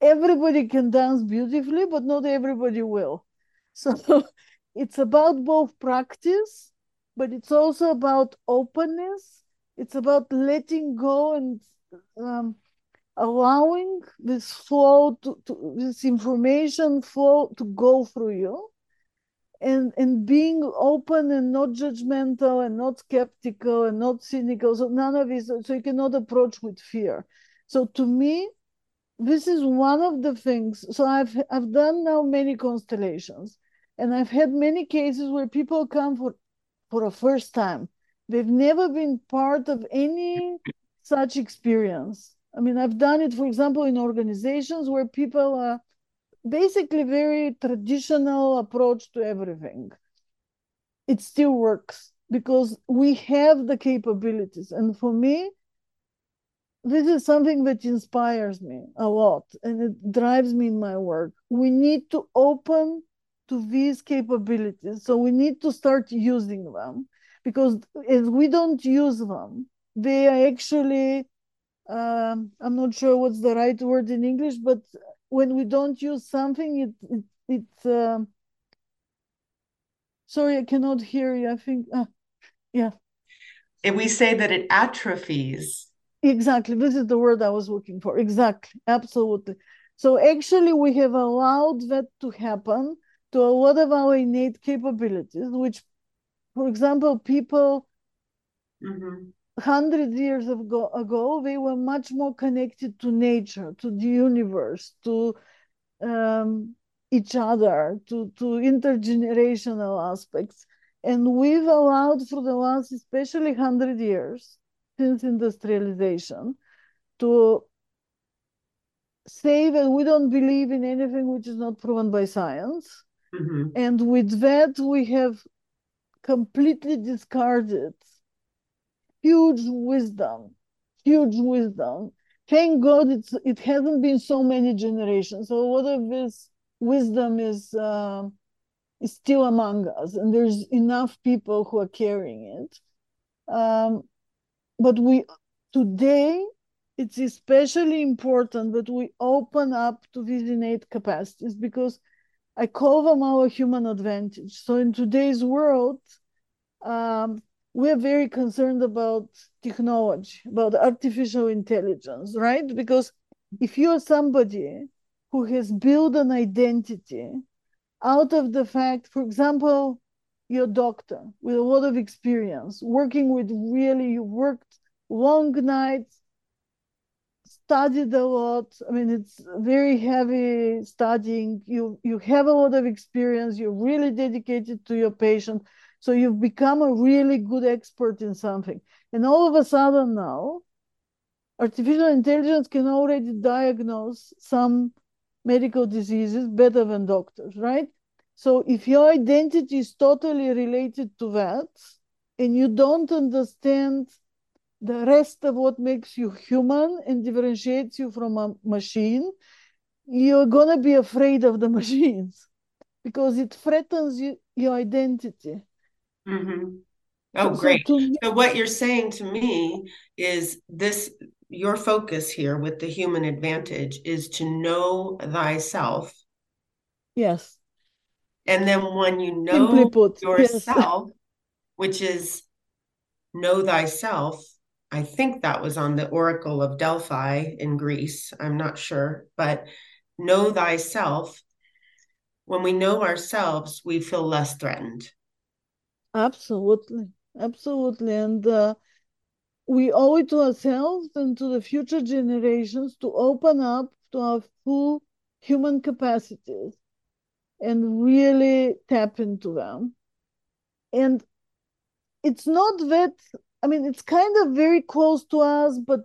Everybody can dance beautifully, but not everybody will. So it's about both practice, but it's also about openness. It's about letting go and um, allowing this flow to, to, this information flow to go through you and and being open and not judgmental and not skeptical and not cynical so none of this so you cannot approach with fear so to me this is one of the things so i've i've done now many constellations and I've had many cases where people come for, for a first time. They've never been part of any such experience. I mean, I've done it, for example, in organizations where people are basically very traditional approach to everything. It still works because we have the capabilities. And for me, this is something that inspires me a lot and it drives me in my work. We need to open to these capabilities. So we need to start using them because if we don't use them, they are actually um, I'm not sure what's the right word in English, but when we don't use something, it it, it uh, sorry, I cannot hear you. I think uh, yeah. If we say that it atrophies. Exactly. This is the word I was looking for. Exactly. Absolutely. So actually, we have allowed that to happen to a lot of our innate capabilities, which, for example, people Mm-hmm. Hundred years ago, ago, they were much more connected to nature, to the universe, to um, each other, to, to intergenerational aspects. And we've allowed for the last, especially 100 years since industrialization, to say that we don't believe in anything which is not proven by science. Mm-hmm. And with that, we have completely discarded huge wisdom, huge wisdom. Thank God it's it hasn't been so many generations. So a lot of this wisdom is uh, is still among us, and there's enough people who are carrying it. Um, but we today it's especially important that we open up to these innate capacities because I call them our human advantage. So in today's world, um, we're very concerned about technology, about artificial intelligence, right? Because if you're somebody who has built an identity out of the fact, for example, you're a doctor with a lot of experience, working with really, you worked long nights, studied a lot. I mean, it's very heavy studying. You you have a lot of experience. You're really dedicated to your patient. So you've become a really good expert in something. And all of a sudden now, artificial intelligence can already diagnose some medical diseases better than doctors, right? So if your identity is totally related to that, and you don't understand the rest of what makes you human and differentiates you from a machine, you're gonna be afraid of the machines because it threatens you, your identity. Mm-hmm. Oh, So great. me, So what you're saying to me is this, your focus here with the human advantage is to know thyself. yes, And then when you know put, yes, yourself, which is know thyself, I think that was on the Oracle of Delphi in Greece. I'm not sure, but know thyself. When we know ourselves, we feel less threatened. Absolutely, absolutely. And uh, we owe it to ourselves and to the future generations to open up to our full human capacities and really tap into them. And it's not that, I mean, it's kind of very close to us, but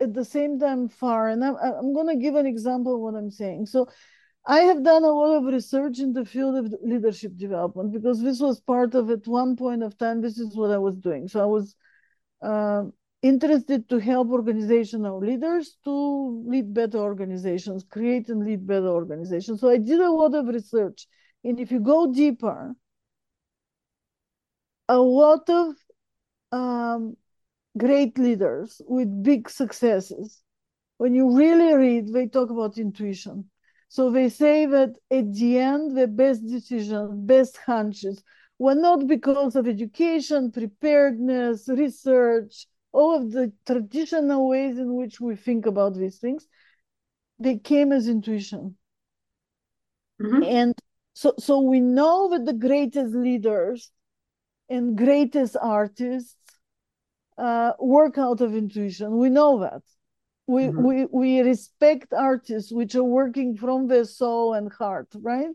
at the same time far. And I'm, I'm going to give an example of what I'm saying. So I have done a lot of research in the field of leadership development because this was part of at one point of time, this is what I was doing. So I was uh, interested to help organizational leaders to lead better organizations, create and lead better organizations. So I did a lot of research. And if you go deeper, a lot of um, great leaders with big successes, when you really read, they talk about intuition. So they say that at the end, the best decisions, best hunches were not because of education, preparedness, research, all of the traditional ways in which we think about these things. They came as intuition. Mhm. And so, so we know that the greatest leaders and greatest artists uh, work out of intuition. We know that. We, Mhm. we, we respect artists which are working from their soul and heart, right?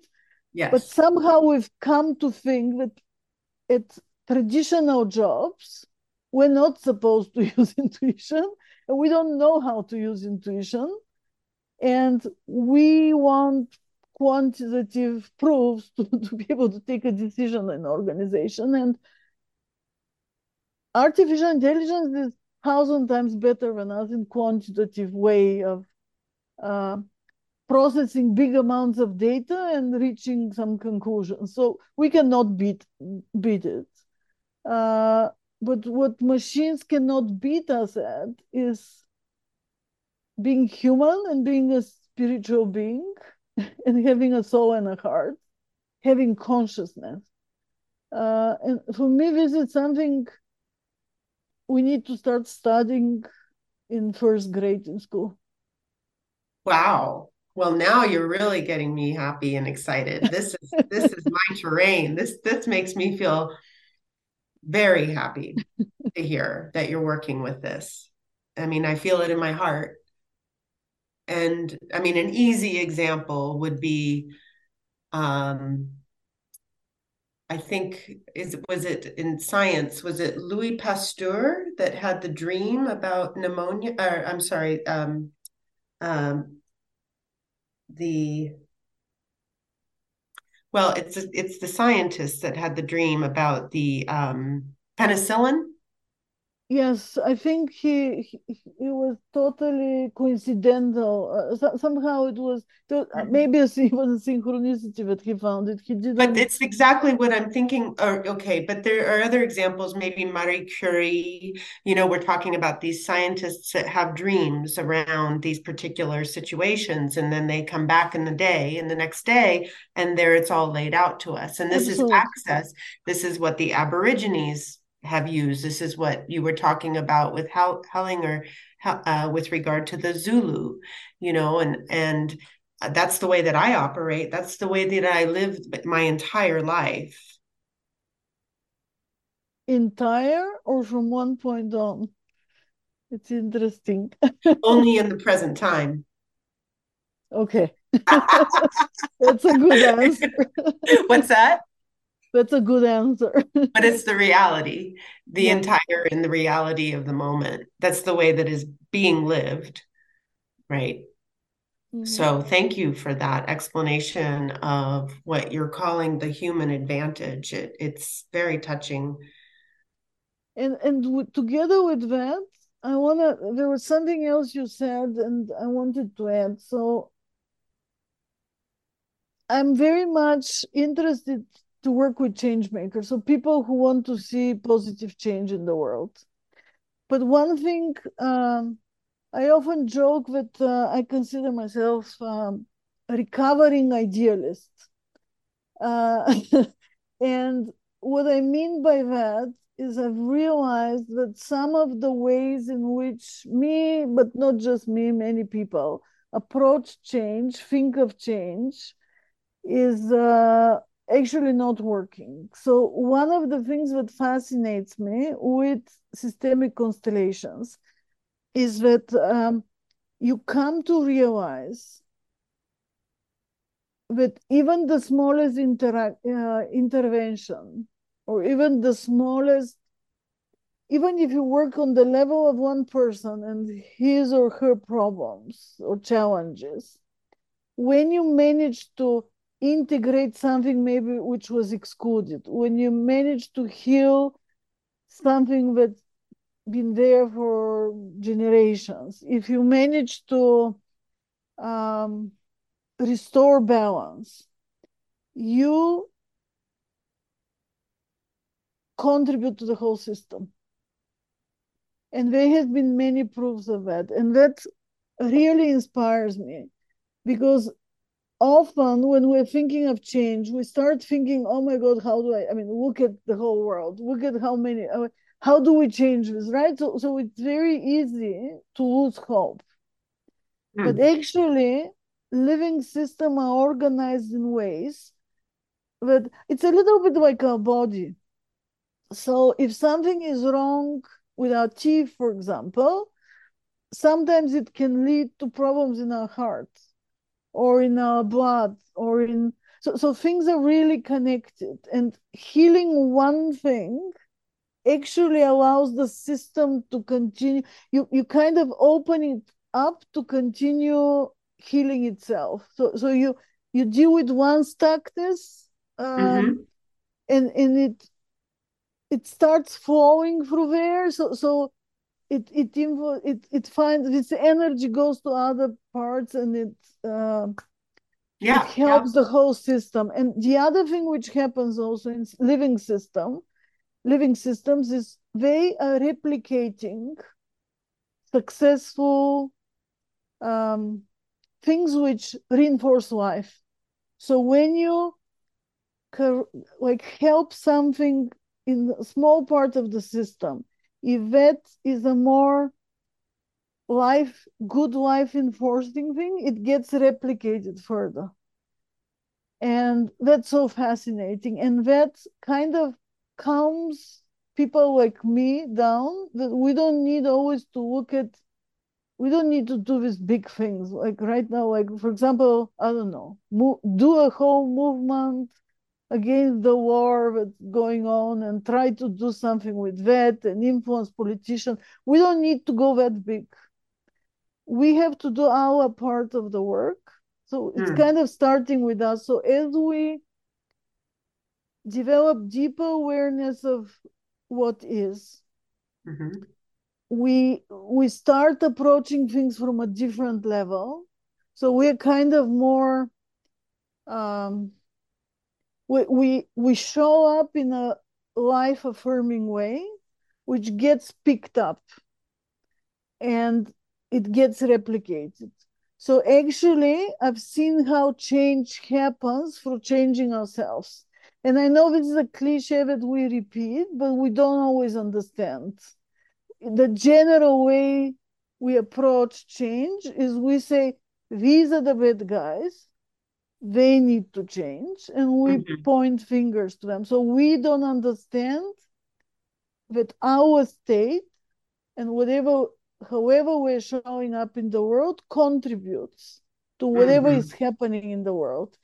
yes But somehow we've come to think that at traditional jobs, we're not supposed to use intuition, and we don't know how to use intuition. And we want quantitative proofs to, to be able to take a decision in an organization. And artificial intelligence is thousand times better than us in quantitative way of uh, processing big amounts of data and reaching some conclusions. So we cannot beat beat it. Uh, but what machines cannot beat us at is being human and being a spiritual being and having a soul and a heart, having consciousness. Uh, and for me, this is something we need to start studying in first grade in school. Wow. Well, now you're really getting me happy and excited. This is this is my terrain. This this makes me feel very happy to hear that you're working with this. I mean, I feel it in my heart. And I mean, an easy example would be um I think is was it in science was it Louis Pasteur that had the dream about pneumonia or I'm sorry um um the well it's it's the scientists that had the dream about the um penicillin Yes, I think he he, he was totally coincidental. Uh, so, somehow it was uh, Mhm. maybe it was a synchronicity that he found it. He didn't. But it's exactly what I'm thinking. Or okay, but there are other examples, maybe Marie Curie. You know, we're talking about these scientists that have dreams around these particular situations, and then they come back in the day, and the next day, and there it's all laid out to us. And this Absolutely. is access. This is what the Aborigines have used. This is what you were talking about with Hel- Hellinger, uh, with regard to the Zulu. You know, and and that's the way that I operate. That's the way that I lived my entire life. entire or from one point on? It's interesting. Only in the present time. Okay. That's a good answer. What's that? That's a good answer. But it's the reality, the Yeah. entire in the reality of the moment. That's the way that is being lived. Right. Mhm. So thank you for that explanation of what you're calling the human advantage. It, it's very touching. And and w- together with that, I wanna. There was something else you said, and I wanted to add. So I'm very much interested to work with change makers, so people who want to see positive change in the world. But one thing um, I often joke that uh, I consider myself um, a recovering idealist. Uh, and what I mean by that is I've realized that some of the ways in which me, but not just me, many people approach change, think of change, is uh, actually not working. So, one of the things that fascinates me with systemic constellations is that um, you come to realize that even the smallest uh, intervention or even the smallest even if you work on the level of one person and his or her problems or challenges when you manage to integrate something maybe which was excluded. When you manage to heal something that's been there for generations if you manage to um, restore balance you contribute to the whole system. And there have been many proofs of that. And that really inspires me because often when we're thinking of change we start thinking oh my god how do i i mean look at the whole world. Look at how many uh, how do we change this right? So, so it's very easy to lose hope. But actually living system are organized in ways that it's a little bit like our body. So if something is wrong with our teeth for example sometimes it can lead to problems in our heart or in our blood or in so, so things are really connected. And healing one thing actually allows the system to continue you you kind of open it up to continue healing itself. So so you you deal with one stuckness um, Mhm. and and it it starts flowing through there. So so it it invo- it it finds this energy goes to other parts and it uh, Yeah. it helps the whole system and the other thing which happens also in living system living systems is they are replicating successful um, things which reinforce life. So when you like help something in a small part of the system, if that is a more life, good life enforcing thing, it gets replicated further. And that's so fascinating. And that kind of calms people like me down that we don't need always to look at we don't need to do these big things like right now like for example i don't know do a whole movement against the war that's going on and try to do something with that and influence politicians. We don't need to go that big. We have to do our part of the work. So it's mm. kind of starting with us. So as we develop deeper awareness of what is mm-hmm. we we start approaching things from a different level. So we're kind of more um, we, we show up in a life affirming way which gets picked up and it gets replicated. So actually i've seen how change happens through changing ourselves. And I know this is a cliche that we repeat, but we don't always understand. The general way we approach change is we say, these are the bad guys, they need to change, and we mm-hmm. point fingers to them. So we don't understand that our state and whatever, however we're showing up in the world contributes to whatever mm-hmm. is happening in the world.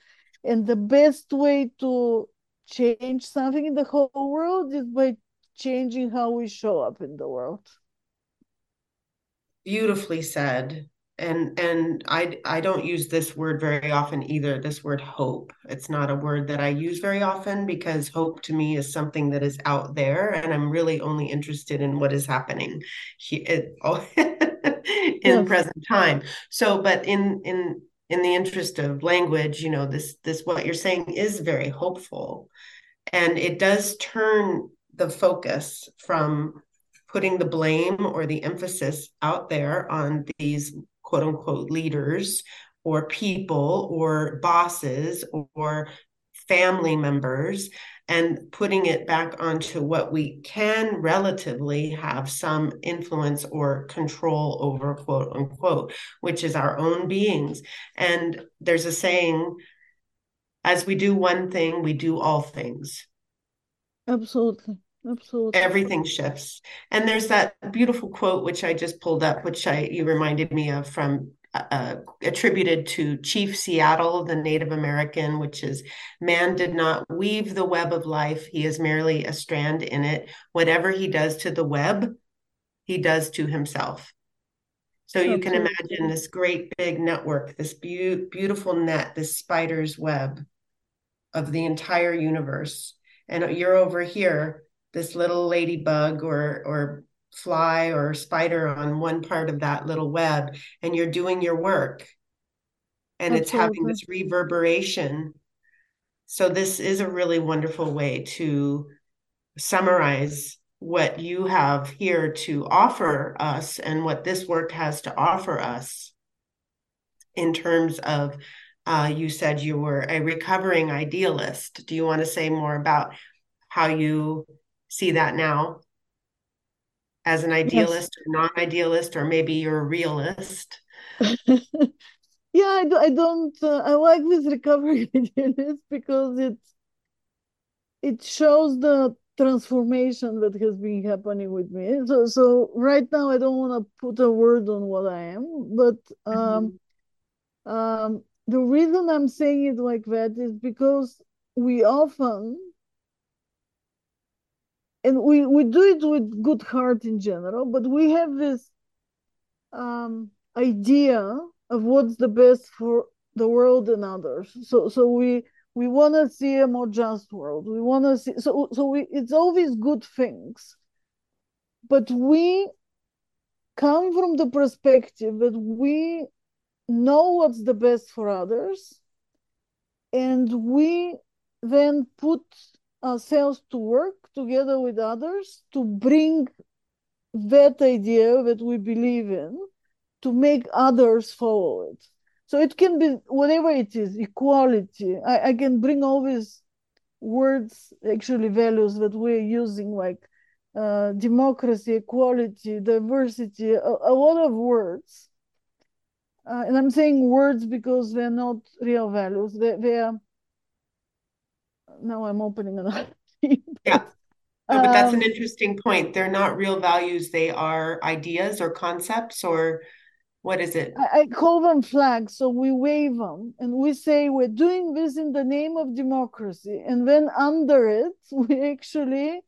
And the best way to change something in the whole world is by changing how we show up in the world beautifully said and and i i don't use this word very often either this word hope. It's not a word that i use very often because hope to me is something that is out there and i'm really only interested in what is happening here oh, in yes. present time. So but in in in the interest of language you know this this what you're saying is very hopeful. And it does turn the focus from putting the blame or the emphasis out there on these quote unquote leaders or people or bosses or family members and putting it back onto what we can relatively have some influence or control over, quote unquote, which is our own beings. And there's a saying, as we do one thing, we do all things. Absolutely. Absolutely. Everything shifts. And there's that beautiful quote, which I just pulled up, which I you reminded me of from uh, attributed to Chief Seattle, the Native American, which is man did not weave the web of life. He is merely a strand in it. Whatever he does to the web, he does to himself. So you can imagine this great big network, this be- beautiful net, this spider's web of the entire universe. And you're over here, this little ladybug or or fly or spider on one part of that little web and you're doing your work. And Absolutely. it's having this reverberation. So this is a really wonderful way to summarize what you have here to offer us and what this work has to offer us in terms of uh, you said you were a recovering idealist. Do you want to say more about how you see that now as an idealist yes. or non-idealist or maybe you're a realist yeah i, do, I don't uh, i like this recovery idealist because it it shows the transformation that has been happening with me so so right now i don't want to put a word on what i am but um mm-hmm. um the reason i'm saying it like that is because we often and we, we do it with good heart in general, but we have this um, idea of what's the best for the world and others. So so we we want to see a more just world. We want to see so so we it's these good things, but we come from the perspective that we know what's the best for others, and we then put ourselves to work together with others to bring that idea that we believe in to make others follow it. So it can be whatever it is, equality. I, I can bring all these words, actually values that we're using, like uh, democracy, equality, diversity, a, a lot of words. Uh, and I'm saying words because they're not real values. They, they're now I'm opening another. yeah. No, but that's um, an interesting point. They're not real values. They are ideas or concepts or what is it? I, I call them flags. So we wave them and we say we're doing this in the name of democracy. And then under it, we actually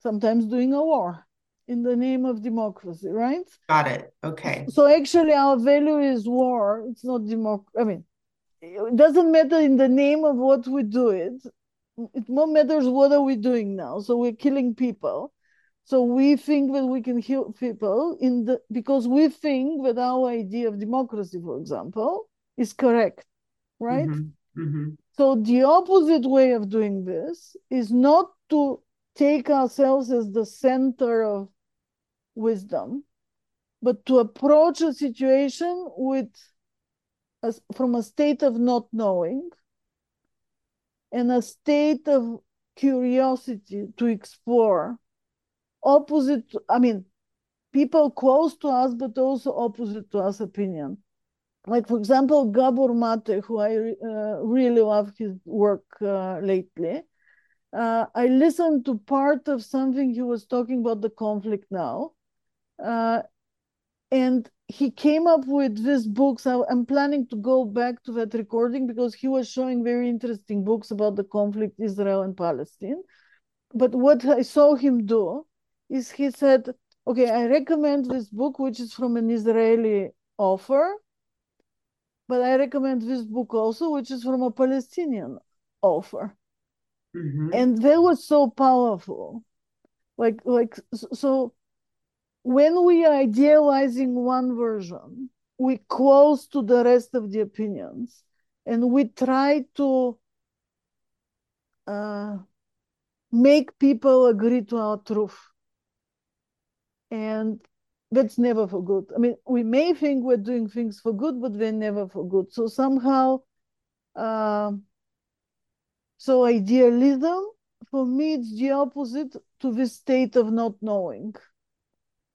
sometimes doing a war in the name of democracy, right? Got it. Okay. So actually, our value is war. It's not democracy. I mean, it doesn't matter in the name of what we do it. It more matters what are we doing now. So we're killing people. So we think that we can heal people in the because we think that our idea of democracy, for example, is correct, right? Mm-hmm. Mm-hmm. So the opposite way of doing this is not to take ourselves as the center of wisdom, but to approach a situation with a, from a state of not knowing and a state of curiosity to explore opposite, I mean, people close to us, but also opposite to us opinion. Like, for example, Gabor Mate, who I uh, really love his work uh, lately. Uh, I listened to part of something he was talking about the conflict now. Uh, and he came up with these books. I, am planning to go back to that recording because he was showing very interesting books about the conflict Israel and Palestine. But what I saw him do is he said, okay, I recommend this book, which is from an Israeli author, but I recommend this book also, which is from a Palestinian author. Mm-hmm. And that was so powerful. Like, like, so when we are idealizing one version, we close to the rest of the opinions and we try to uh, make people agree to our truth and that's never for good. I mean, we may think we're doing things for good, but they're never for good. So somehow, uh, so idealism for me it's the opposite to this state of not knowing.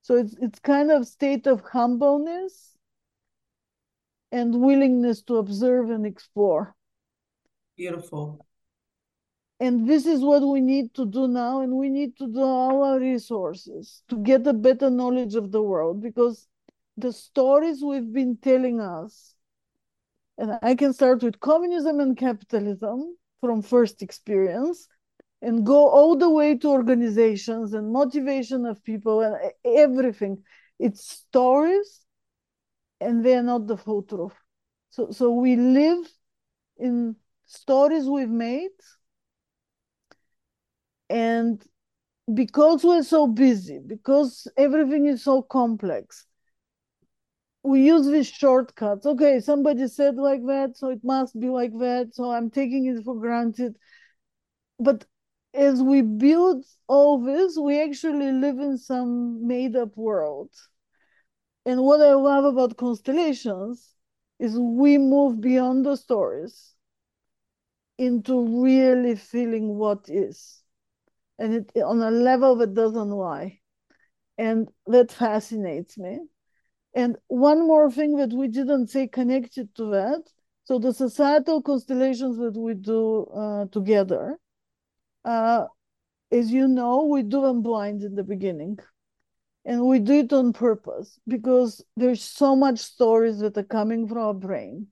So it's it's kind of state of humbleness and willingness to observe and explore. Beautiful. And this is what we need to do now, and we need to do all our resources to get a better knowledge of the world because the stories we've been telling us, and I can start with communism and capitalism from first experience and go all the way to organizations and motivation of people and everything. It's stories and they're not the full truth. So, so we live in stories we've made and because we're so busy, because everything is so complex, we use these shortcuts. Okay, somebody said like that, so it must be like that. So I'm taking it for granted. But as we build all this, we actually live in some made up world. And what I love about constellations is we move beyond the stories into really feeling what is and it on a level that doesn't lie. And that fascinates me. And one more thing that we didn't say connected to that. So the societal constellations that we do uh, together, uh, as you know, we do them blind in the beginning. And we do it on purpose because there's so much stories that are coming from our brain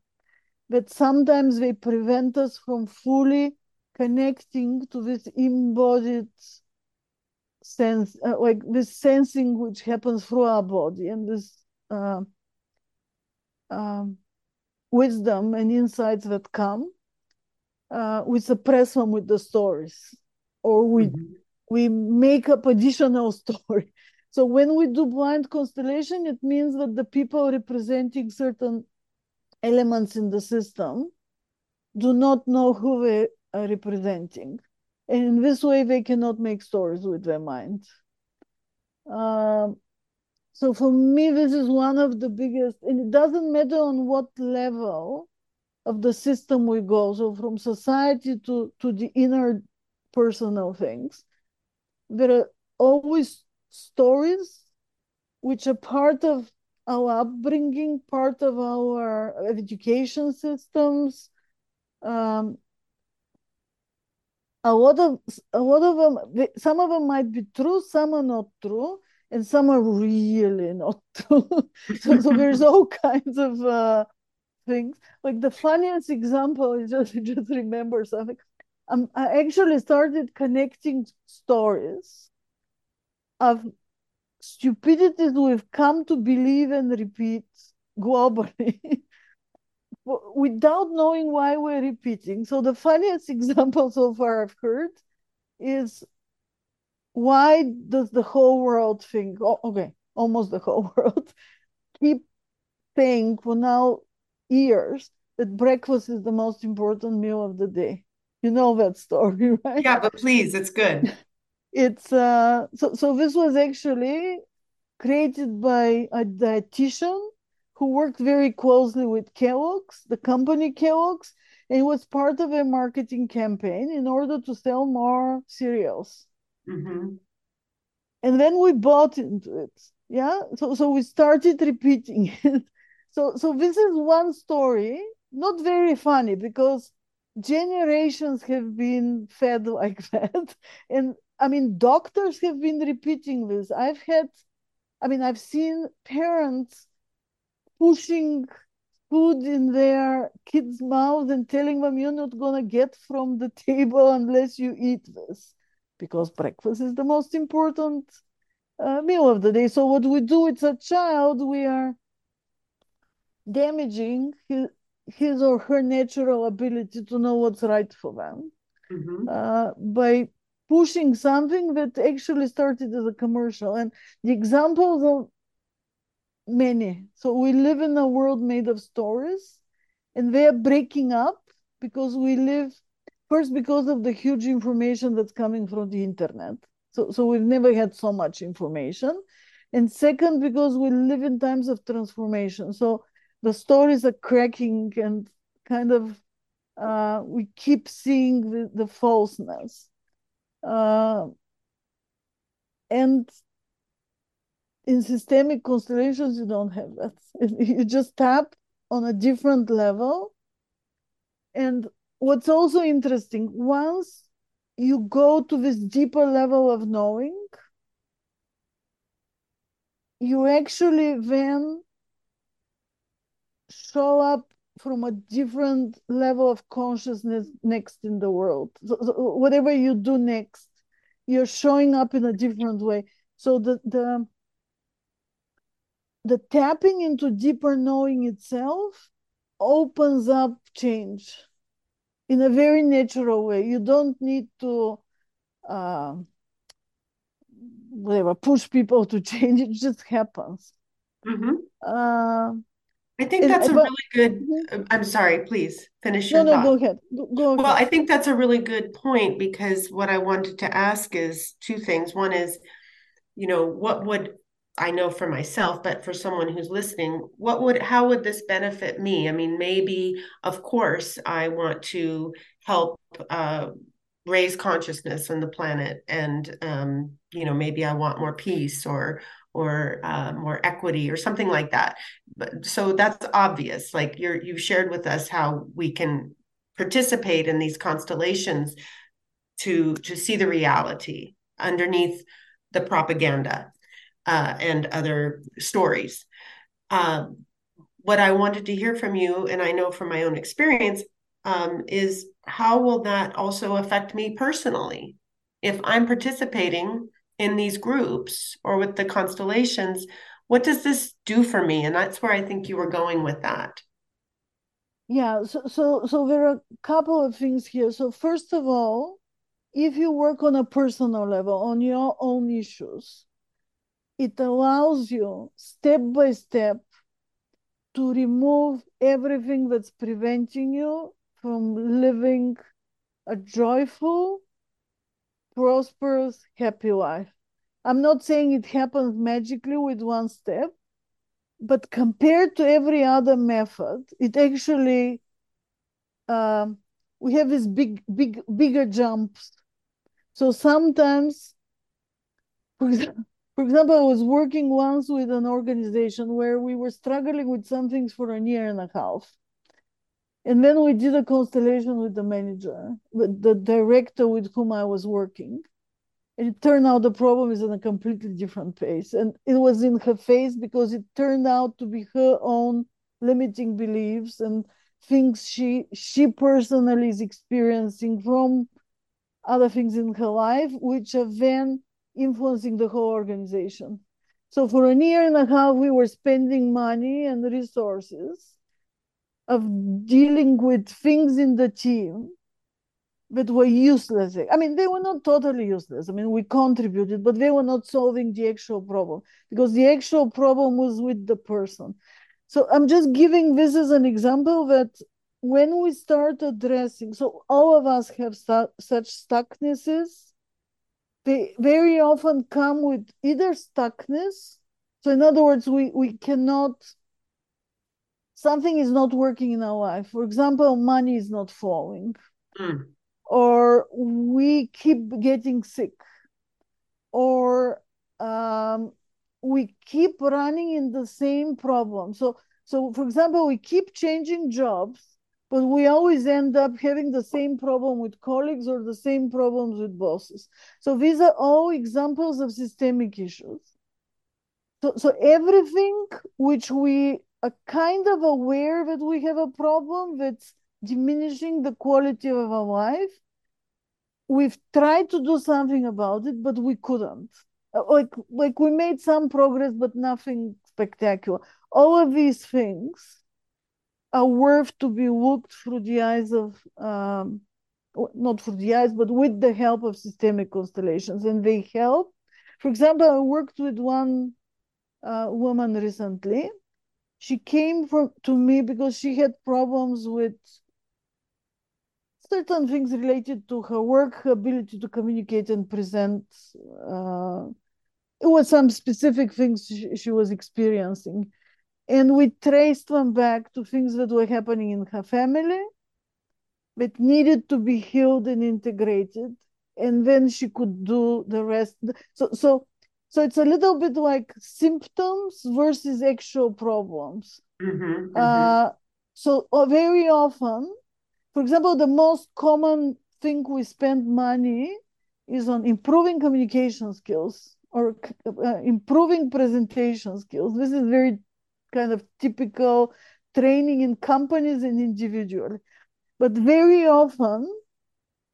that sometimes they prevent us from fully connecting to this embodied sense, uh, like this sensing which happens through our body and this uh, um, wisdom and insights that come, uh, we suppress them with the stories or we mm-hmm. we make up additional story. So when we do blind constellation, it means that the people representing certain elements in the system do not know who they are representing. And in this way, they cannot make stories with their mind. Um, so for me, this is one of the biggest, and it doesn't matter on what level of the system we go. So from society to, to the inner personal things, there are always stories which are part of our upbringing, part of our education systems. Um, a lot of a lot of them, some of them might be true, some are not true, and some are really not true. so, so there's all kinds of uh, things. Like the funniest example is just just remember something. Um, I actually started connecting stories of stupidities we've come to believe and repeat globally without knowing why we're repeating. So the funniest example so far I've heard is why does the whole world think, oh, okay, almost the whole world, keep saying for now years that breakfast is the most important meal of the day. You know that story, right? Yeah, but please, it's good it's uh, so so this was actually created by a dietitian who worked very closely with Kellogg's, the company Kellogg's, and it was part of a marketing campaign in order to sell more cereals. Mm-hmm. And then we bought into it. Yeah. So so we started repeating it. So so this is one story, not very funny because generations have been fed like that. And I mean, doctors have been repeating this. I've had, I mean, I've seen parents pushing food in their kids' mouths and telling them you're not going to get from the table unless you eat this because breakfast is the most important uh, meal of the day. So, what we do with a child, we are damaging his, his or her natural ability to know what's right for them mm-hmm. uh, by pushing something that actually started as a commercial. And the examples are many. So we live in a world made of stories, and they are breaking up because we live first because of the huge information that's coming from the internet. So, so we've never had so much information. And second, because we live in times of transformation. So the stories are cracking and kind of uh, we keep seeing the, the falseness. Uh, and in systemic constellations, you don't have that. You just tap on a different level. And what's also interesting, once you go to this deeper level of knowing, you actually then show up from a different level of consciousness next in the world. So, so whatever you do next, you're showing up in a different way. So the the the tapping into deeper knowing itself opens up change in a very natural way. You don't need to uh, whatever push people to change. It just happens. Mm-hmm. Uh, I think that's a really good. Mm-hmm. I'm sorry, please finish your no, no, go ahead. Go ahead. Well, I think that's a really good point because what I wanted to ask is two things. One is, you know, what would I know for myself, but for someone who's listening, what would how would this benefit me? I mean, maybe, of course, I want to help uh, raise consciousness on the planet, and um, you know, maybe I want more peace or or uh, more equity or something like that. But so that's obvious. Like you're you've shared with us how we can participate in these constellations to to see the reality underneath the propaganda uh, and other stories. Um, what I wanted to hear from you, and I know from my own experience, um, is how will that also affect me personally? If I'm participating in these groups or with the constellations what does this do for me? And that's where i think you were going with that. Yeah so so so there are a couple of things here. So first of all if you work on a personal level on your own issues it allows you step by step to remove everything that's preventing you from living a joyful prosperous, happy life. I'm not saying it happens magically with one step, but compared to every other method, it actually um, we have these big, big, bigger jumps. So sometimes, for example, for example, I was working once with an organization where we were struggling with some things for a year and a half. And then we did a constellation with the manager, with the director with whom I was working. And it turned out the problem is in a completely different place. And it was in her face because it turned out to be her own limiting beliefs and things she she personally is experiencing from other things in her life, which are then influencing the whole organization. So for a year and a half, we were spending money and resources of dealing with things in the team that were useless. I mean, they were not totally useless. I mean, we contributed, but they were not solving the actual problem because the actual problem was with the person. So I'm just giving this as an example that when we start addressing, so all of us have such stucknesses, they very often come with either stuckness. So in other words, we, we cannot, something is not working in our life. For example, money is not flowing. Mm. Or we keep getting sick. Or um, we keep running in the same problem. So, so for example, we keep changing jobs, but we always end up having the same problem with colleagues or the same problems with bosses. So these are all examples of systemic issues. So, so everything which we are kind of aware that we have a problem that's diminishing the quality of our life, we've tried to do something about it, but we couldn't. Uh, like like we made some progress but nothing spectacular. All of these things are worth to be looked through the eyes of um, not through the eyes but with the help of systemic constellations. And they help. For example i worked with one uh, woman recently she came from, to me because she had problems with certain things related to her work, her ability to communicate and present uh, it was some specific things she, she was experiencing. And we traced them back to things that were happening in her family that needed to be healed and integrated. And then she could do the rest. So, so, so it's a little bit like symptoms versus actual problems. Mm-hmm, mm-hmm. Uh, so uh, very often, for example, the most common thing we spend money is on improving communication skills or uh, improving presentation skills. This is very kind of typical training in companies and individually. But very often,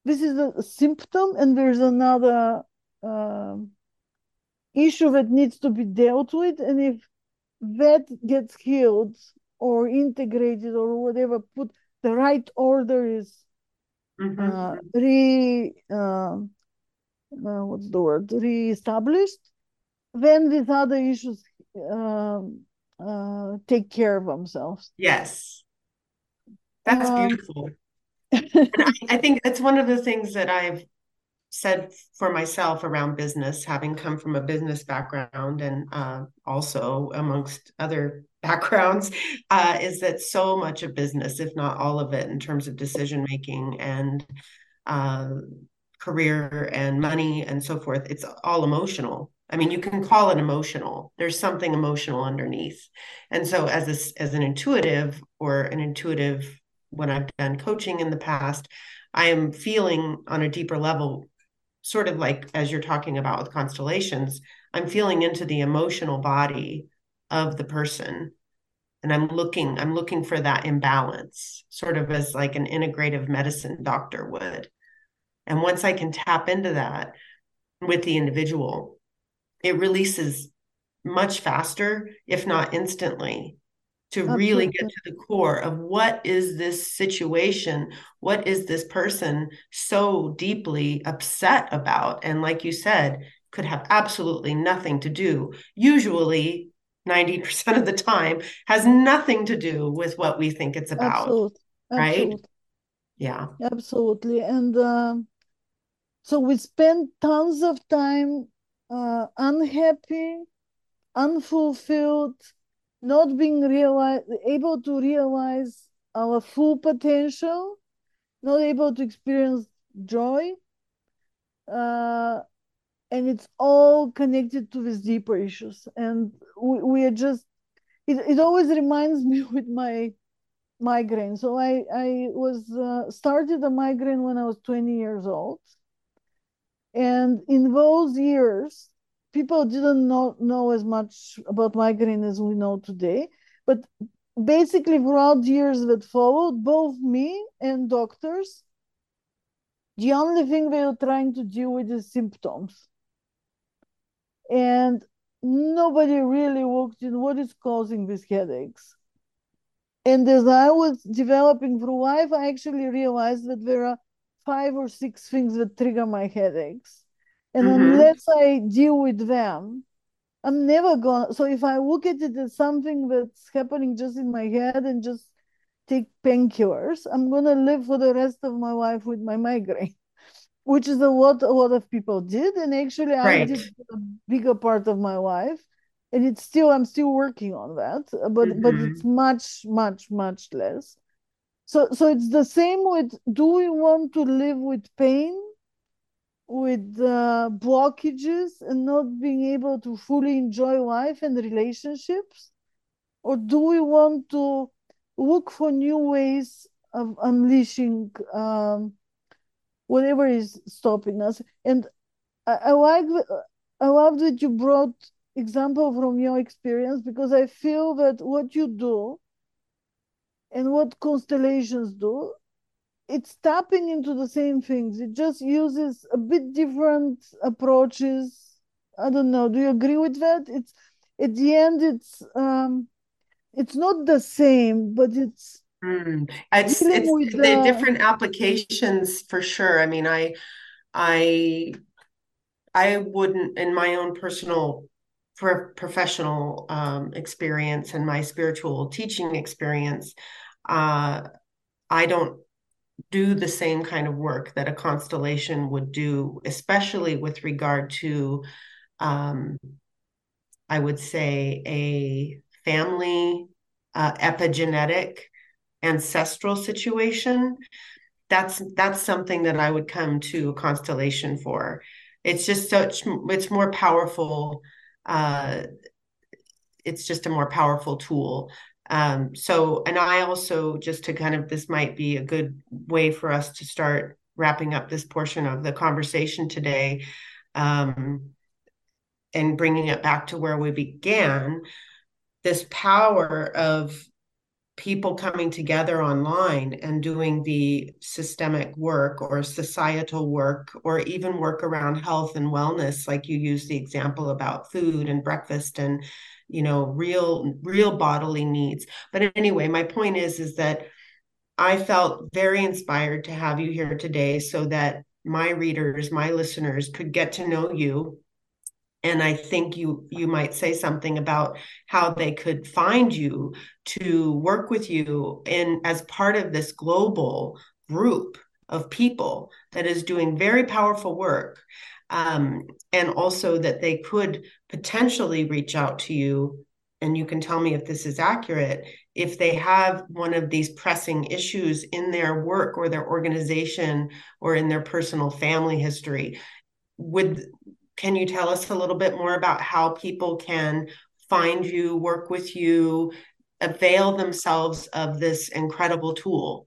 this is a symptom, and there's another uh, issue that needs to be dealt with. And if that gets healed or integrated or whatever, put the right order is mm-hmm. uh, re uh, uh, what's the word, reestablished, then these other issues uh, uh, take care of themselves. Yes. That's um, beautiful. I, I think that's one of the things that I've said for myself around business, having come from a business background and uh, also amongst other backgrounds, uh, is that so much of business, if not all of it, in terms of decision making and uh, career and money and so forth it's all emotional. I mean you can call it emotional. There's something emotional underneath. And so as a, as an intuitive or an intuitive when i've done coaching in the past i am feeling on a deeper level sort of like as you're talking about with constellations i'm feeling into the emotional body of the person. And i'm looking i'm looking for that imbalance sort of as like an integrative medicine doctor would. And once I can tap into that with the individual, it releases much faster, if not instantly, to Absolutely. really get to the core of what is this situation? What is this person so deeply upset about? And like you said, could have absolutely nothing to do. Usually, 90% of the time has nothing to do with what we think it's about. Absolutely. Right? Yeah. Absolutely. And um, so we spend tons of time uh, unhappy, unfulfilled, not being realized, able to realize our full potential, not able to experience joy. Uh, and it's all connected to these deeper issues. And we, we are just, it, it always reminds me with my migraine. So I, I was uh, started a migraine when I was 20 years old. And in those years, people didn't know, know as much about migraine as we know today. But basically, throughout years that followed, both me and doctors, the only thing they were trying to deal with is symptoms. And nobody really looked in what is causing these headaches. And as I was developing through life, I actually realized that there are five or six things that trigger my headaches. And mm-hmm. unless I deal with them, I'm never gonna. So if I look at it as something that's happening just in my head and just take painkillers, I'm gonna live for the rest of my life with my migraine, which is a lot a lot of people did. And actually, right. I did a bigger part of my life, and it's still I'm still working on that, but mm-hmm. but it's much much much less. So, so it's the same with do we want to live with pain, with uh, blockages, and not being able to fully enjoy life and relationships? Or do we want to look for new ways of unleashing um, whatever is stopping us? And I, I like, I love that you brought example from your experience because I feel that what you do and what constellations do, it's tapping into the same things. It just uses a bit different approaches. I don't know. Do you agree with that? It's at the end, it's um, it's not the same, but it's mm. it's, it's the, the different applications for sure. I mean, I I I wouldn't, in my own personal for professional um, experience and my spiritual teaching experience, uh, I don't do the same kind of work that a constellation would do, especially with regard to, um, I would say, a family uh, epigenetic ancestral situation. That's that's something that I would come to a constellation for. It's just such it's more powerful uh, it's just a more powerful tool. Um, so, and I also just to kind of this might be a good way for us to start wrapping up this portion of the conversation today, um, and bringing it back to where we began. This power of people coming together online and doing the systemic work or societal work or even work around health and wellness like you use the example about food and breakfast and you know real real bodily needs. But anyway my point is is that i felt very inspired to have you here today so that my readers my listeners could get to know you. And i think you you might say something about how they could find you to work with you in as part of this global group of people that is doing very powerful work um, and also that they could potentially reach out to you and you can tell me if this is accurate if they have one of these pressing issues in their work or their organization or in their personal family history would can you tell us a little bit more about how people can find you, work with you, avail themselves of this incredible tool?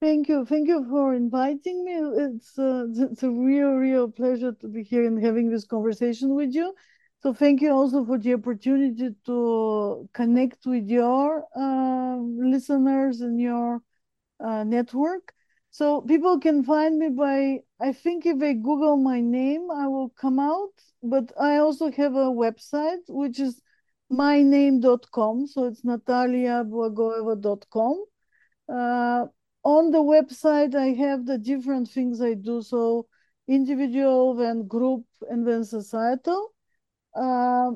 Thank you. Thank you for inviting me. It's a, it's a real, real pleasure to be here and having this conversation with you. So thank you also for the opportunity to connect with your uh, listeners and your uh, network. So people can find me by, I think if they Google my name, I will come out. But I also have a website, which is myname.com. So it's nataliablagoeva.com. Uh, on the website, I have the different things I do. So individual, then group, and then societal. Uh,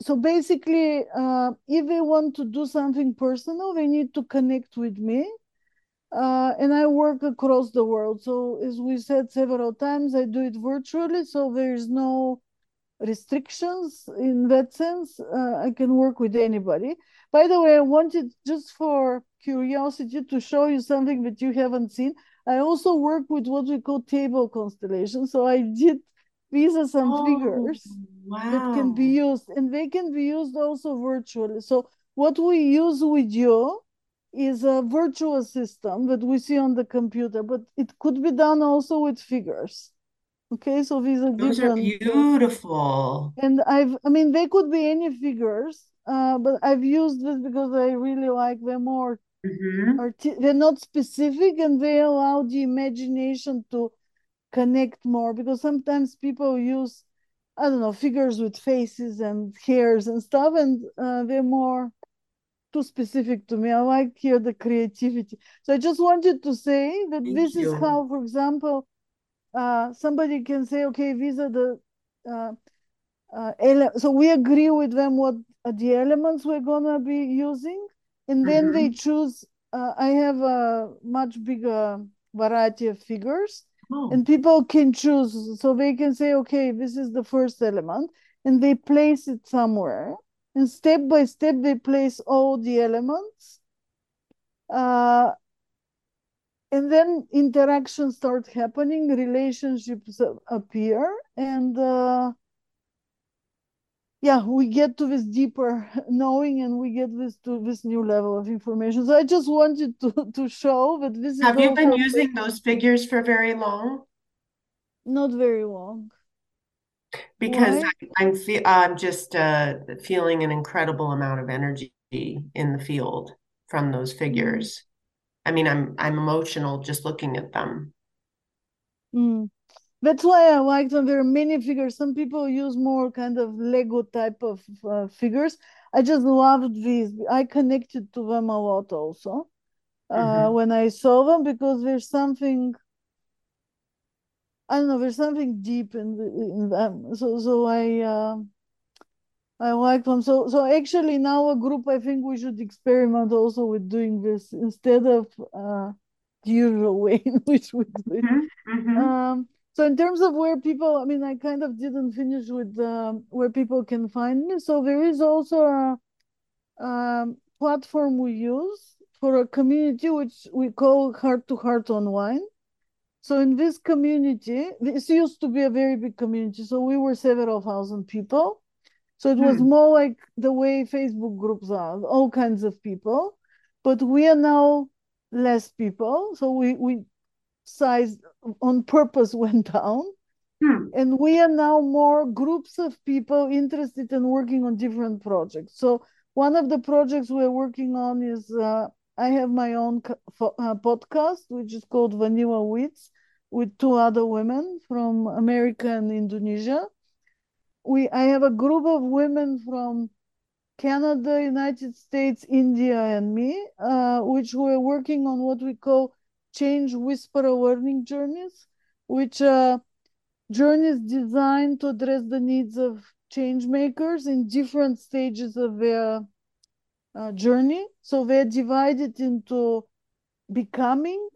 so basically, uh, if they want to do something personal, they need to connect with me uh, and I work across the world. So as we said several times, I do it virtually, so there is no restrictions in that sense. Uh, I can work with anybody. By the way, I wanted just for curiosity to show you something that you haven't seen. I also work with what we call table constellations. So I did these are some oh, figures wow. that can be used, and they can be used also virtually. So what we use with you is a virtual system that we see on the computer, but it could be done also with figures. Okay, so these are Those different. are beautiful. And I've, I mean, they could be any figures, uh, but I've used this because I really like them more. Mm-hmm. Arti- they're not specific and they allow the imagination to connect more because sometimes people use, I don't know, figures with faces and hairs and stuff, and uh, they're more too specific to me. I like here the creativity. So I just wanted to say that Thank this you. is how, for example, uh, somebody can say, okay, these are the uh, uh, ele- so we agree with them what the elements we're gonna be using, and then mm-hmm. they choose. Uh, I have a much bigger variety of figures, oh. and people can choose. So they can say, okay, this is the first element, and they place it somewhere, and step by step they place all the elements. Uh, and then interactions start happening relationships appear and uh, yeah we get to this deeper knowing and we get this to this new level of information. So i just wanted to to show that this have you been using those figures for very long? Not very long. Because I, am fe- i'm just uh, feeling an incredible amount of energy in the field from those figures. I mean, I'm I'm emotional just looking at them. Mm. That's why I like them. There are many figures. Some people use more kind of Lego type of uh, figures. I just loved these. I connected to them a lot also uh, mm-hmm. when I saw them because there's something. I don't know. There's something deep in the, in them. So so I. Uh, I like them. So, so actually, now a group, I think we should experiment also with doing this instead of uh, the usual way in which we do it. Mm-hmm, mm-hmm. Um, so, in terms of where people, I mean, I kind of didn't finish with um, where people can find me. So, there is also a, a um, platform we use for a community which we call Heart to Heart Online. So, in this community, this used to be a very big community. So, we were several thousand people so it was hmm. more like the way Facebook groups are, all kinds of people. But we are now less people. So we, we size on purpose went down. Hmm. And we are now more groups of people interested in working on different projects. So one of the projects we're working on is uh, I have my own uh, podcast, which is called Vanilla Wits, with two other women from America and Indonesia we I have a group of women from Canada, United States, India, and me, uh, which we're working on what we call change whisperer learning journeys, which are journeys designed to address the needs of change makers in different stages of their uh, journey. So they're divided into becoming,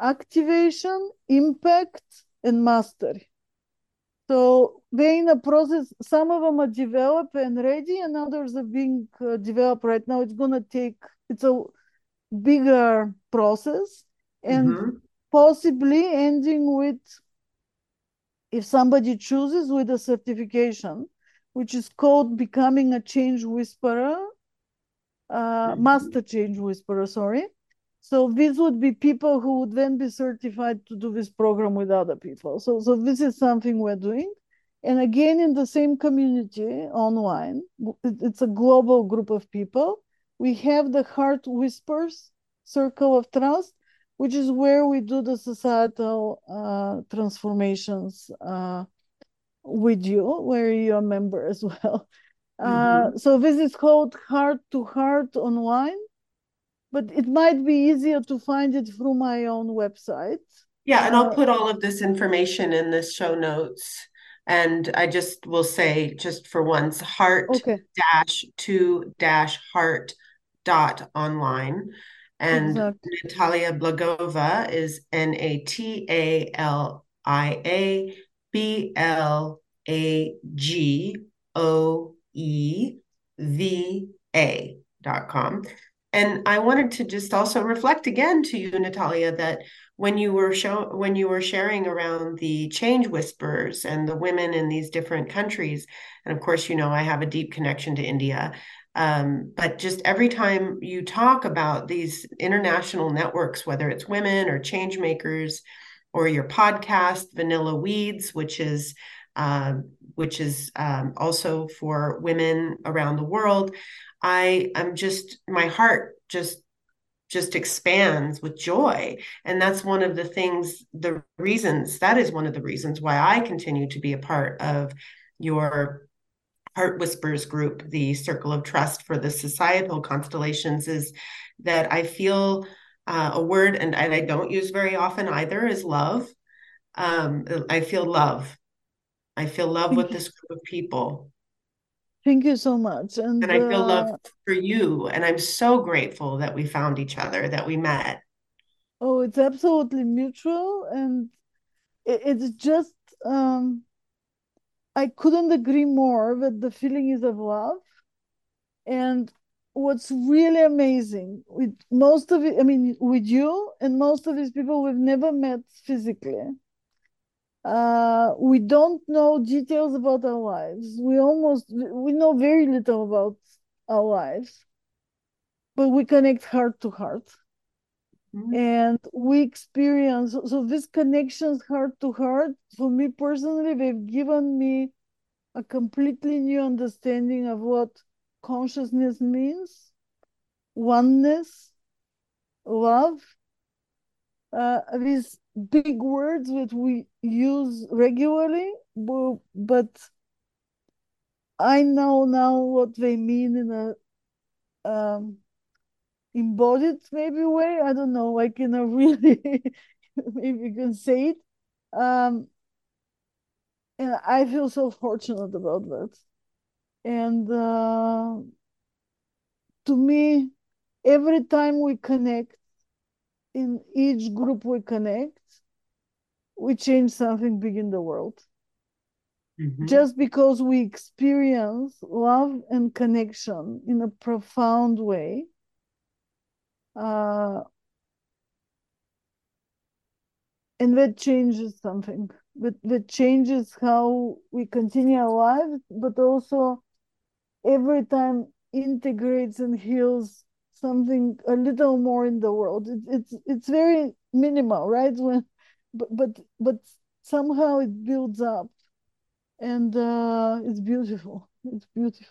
activation, impact, and mastery. So they're in a process. Some of them are developed and ready, and others are being uh, developed right now. It's gonna take. It's a bigger process, and mm-hmm. possibly ending with, if somebody chooses, with a certification, which is called becoming a change whisperer, uh, mm-hmm. master change whisperer. Sorry. So these would be people who would then be certified to do this program with other people. So, so this is something we're doing. And again, in the same community online, it's a global group of people. We have the Heart Whispers Circle of Trust, which is where we do the societal uh, transformations uh, with you, where you're a member as well. Uh, mm-hmm. so this is called Heart to Heart Online but it might be easier to find it through my own website. Yeah, and I'll uh, put all of this information in the show notes. And I just will say, just for once, heart okay. dash to dash heart dot online. And Exactly. Natalia Blagoeva is N A T A L I A B L A G O E V A dot com. And I wanted to just also reflect again to you, Natalia, that when you were show when you were sharing around the change whispers and the women in these different countries, and of course, you know, I have a deep connection to India. Um, but just every time you talk about these international networks, whether it's women or change makers, or your podcast, Vanilla Weeds, which is uh, which is um, also for women around the world. I am just my heart just just expands with joy and that's one of the things the reasons that is one of the reasons why I continue to be a part of your Heart Whispers group, the Circle of Trust for the Societal Constellations, is that I feel uh, a word, and, and I don't use very often either, is love. Um, I feel love. I feel love Thank with you. this group of people. Thank you so much. And, And I feel love uh, for you. And I'm so grateful that we found each other, that we met. oh, it's absolutely mutual, and it, it's just um, I couldn't agree more that the feeling is of love. And what's really amazing with most of it, I mean, with you and most of these people we've never met physically. Uh, we don't know details about our lives. We almost we know very little about our lives, but we connect heart to heart. Mhm. And we experience so these connections heart to heart, for me personally, they've given me a completely new understanding of what consciousness means, oneness, love, uh, these big words that we use regularly, but I know now what they mean in a um, embodied maybe way. I don't know, like in a really, maybe you can say it. Um, and I feel so fortunate about that. And uh, to me, every time we connect, in each group we connect, we change something big in the world. Mhm. Just because we experience love and connection in a profound way, uh, and that changes something. That, that changes how we continue our lives, but also every time integrates and heals something a little more in the world. It, it's it's very minimal, right? When, but but but somehow it builds up, and uh, it's beautiful. It's beautiful.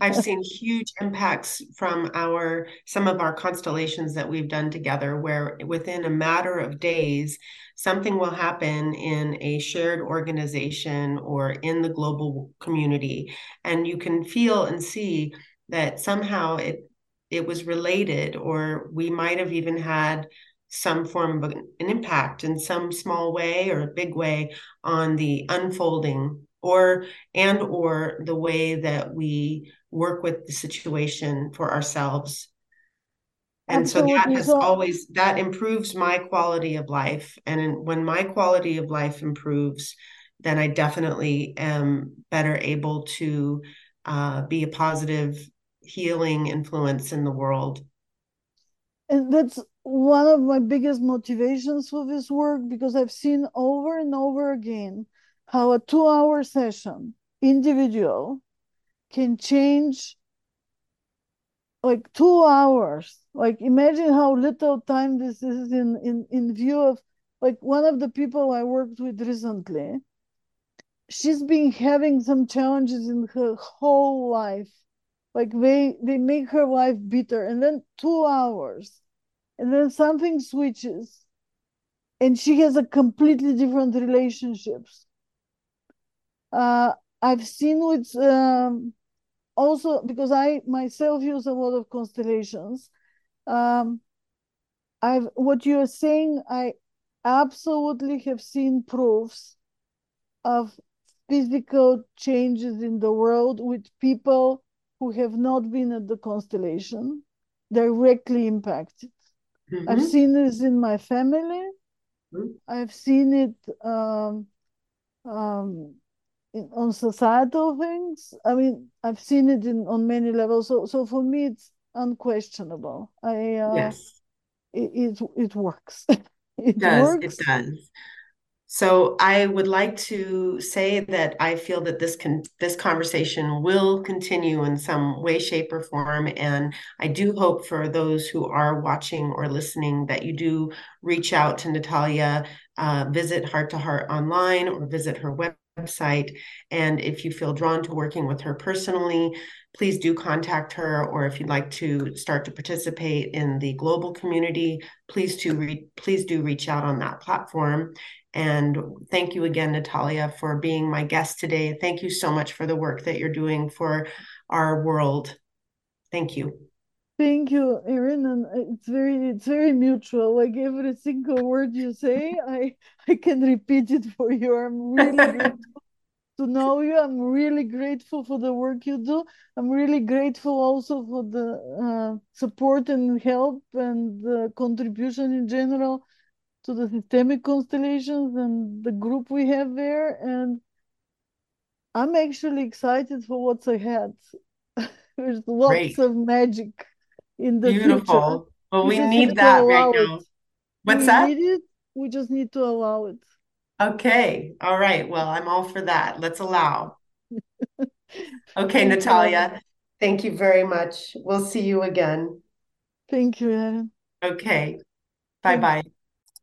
I've seen huge impacts from our some of our constellations that we've done together, where within a matter of days, something will happen in a shared organization or in the global community, and you can feel and see that somehow it it was related, or we might have even had some form of an impact in some small way or a big way on the unfolding or and or the way that we work with the situation for ourselves. And so that has always that improves my quality of life. And when my quality of life improves then i definitely am better able to uh, be a positive healing influence in the world. And that's one of my biggest motivations for this work because I've seen over and over again how a two hour session, individual, can change like two hours. Like imagine how little time this is in, in, in view of like one of the people I worked with recently. She's been having some challenges in her whole life. Like they they make her life bitter, and then two hours and then something switches and she has a completely different relationships uh, i've seen with um, also because i myself use a lot of constellations um, i've what you're saying i absolutely have seen proofs of physical changes in the world with people who have not been at the constellation directly impacted Mm-hmm. I've seen this in my family. Mm-hmm. I've seen it um, um, on societal things. I mean, I've seen it in on many levels. So, so for me, it's unquestionable. I uh, yes, it, it it works. it does. Works. It does. So I would like to say that I feel that this can this conversation will continue in some way, shape, or form. And I do hope for those who are watching or listening that you do reach out to Natalia, uh, visit Heart to Heart online or visit her website. And if you feel drawn to working with her personally, please do contact her. Or if you'd like to start to participate in the global community, please to re- please do reach out on that platform. And thank you again, Natalia, for being my guest today. Thank you so much for the work that you're doing for our world. Thank you. Thank you, Erin. And it's very it's very mutual. Like every single word you say, I I can repeat it for you. I'm really grateful to know you. I'm really grateful for the work you do. I'm really grateful also for the uh, support and help and the contribution in general to the systemic constellations and the group we have there. And I'm actually excited for what's ahead. There's lots Great. of magic in the Beautiful. future. Well, we, we need that right now. What's we that? Need it. We just need to allow it. Okay. All right. Well, I'm all for that. Let's allow. okay, Natalia. Thank you very much. We'll see you again. Thank you, Erin. Okay. Bye bye.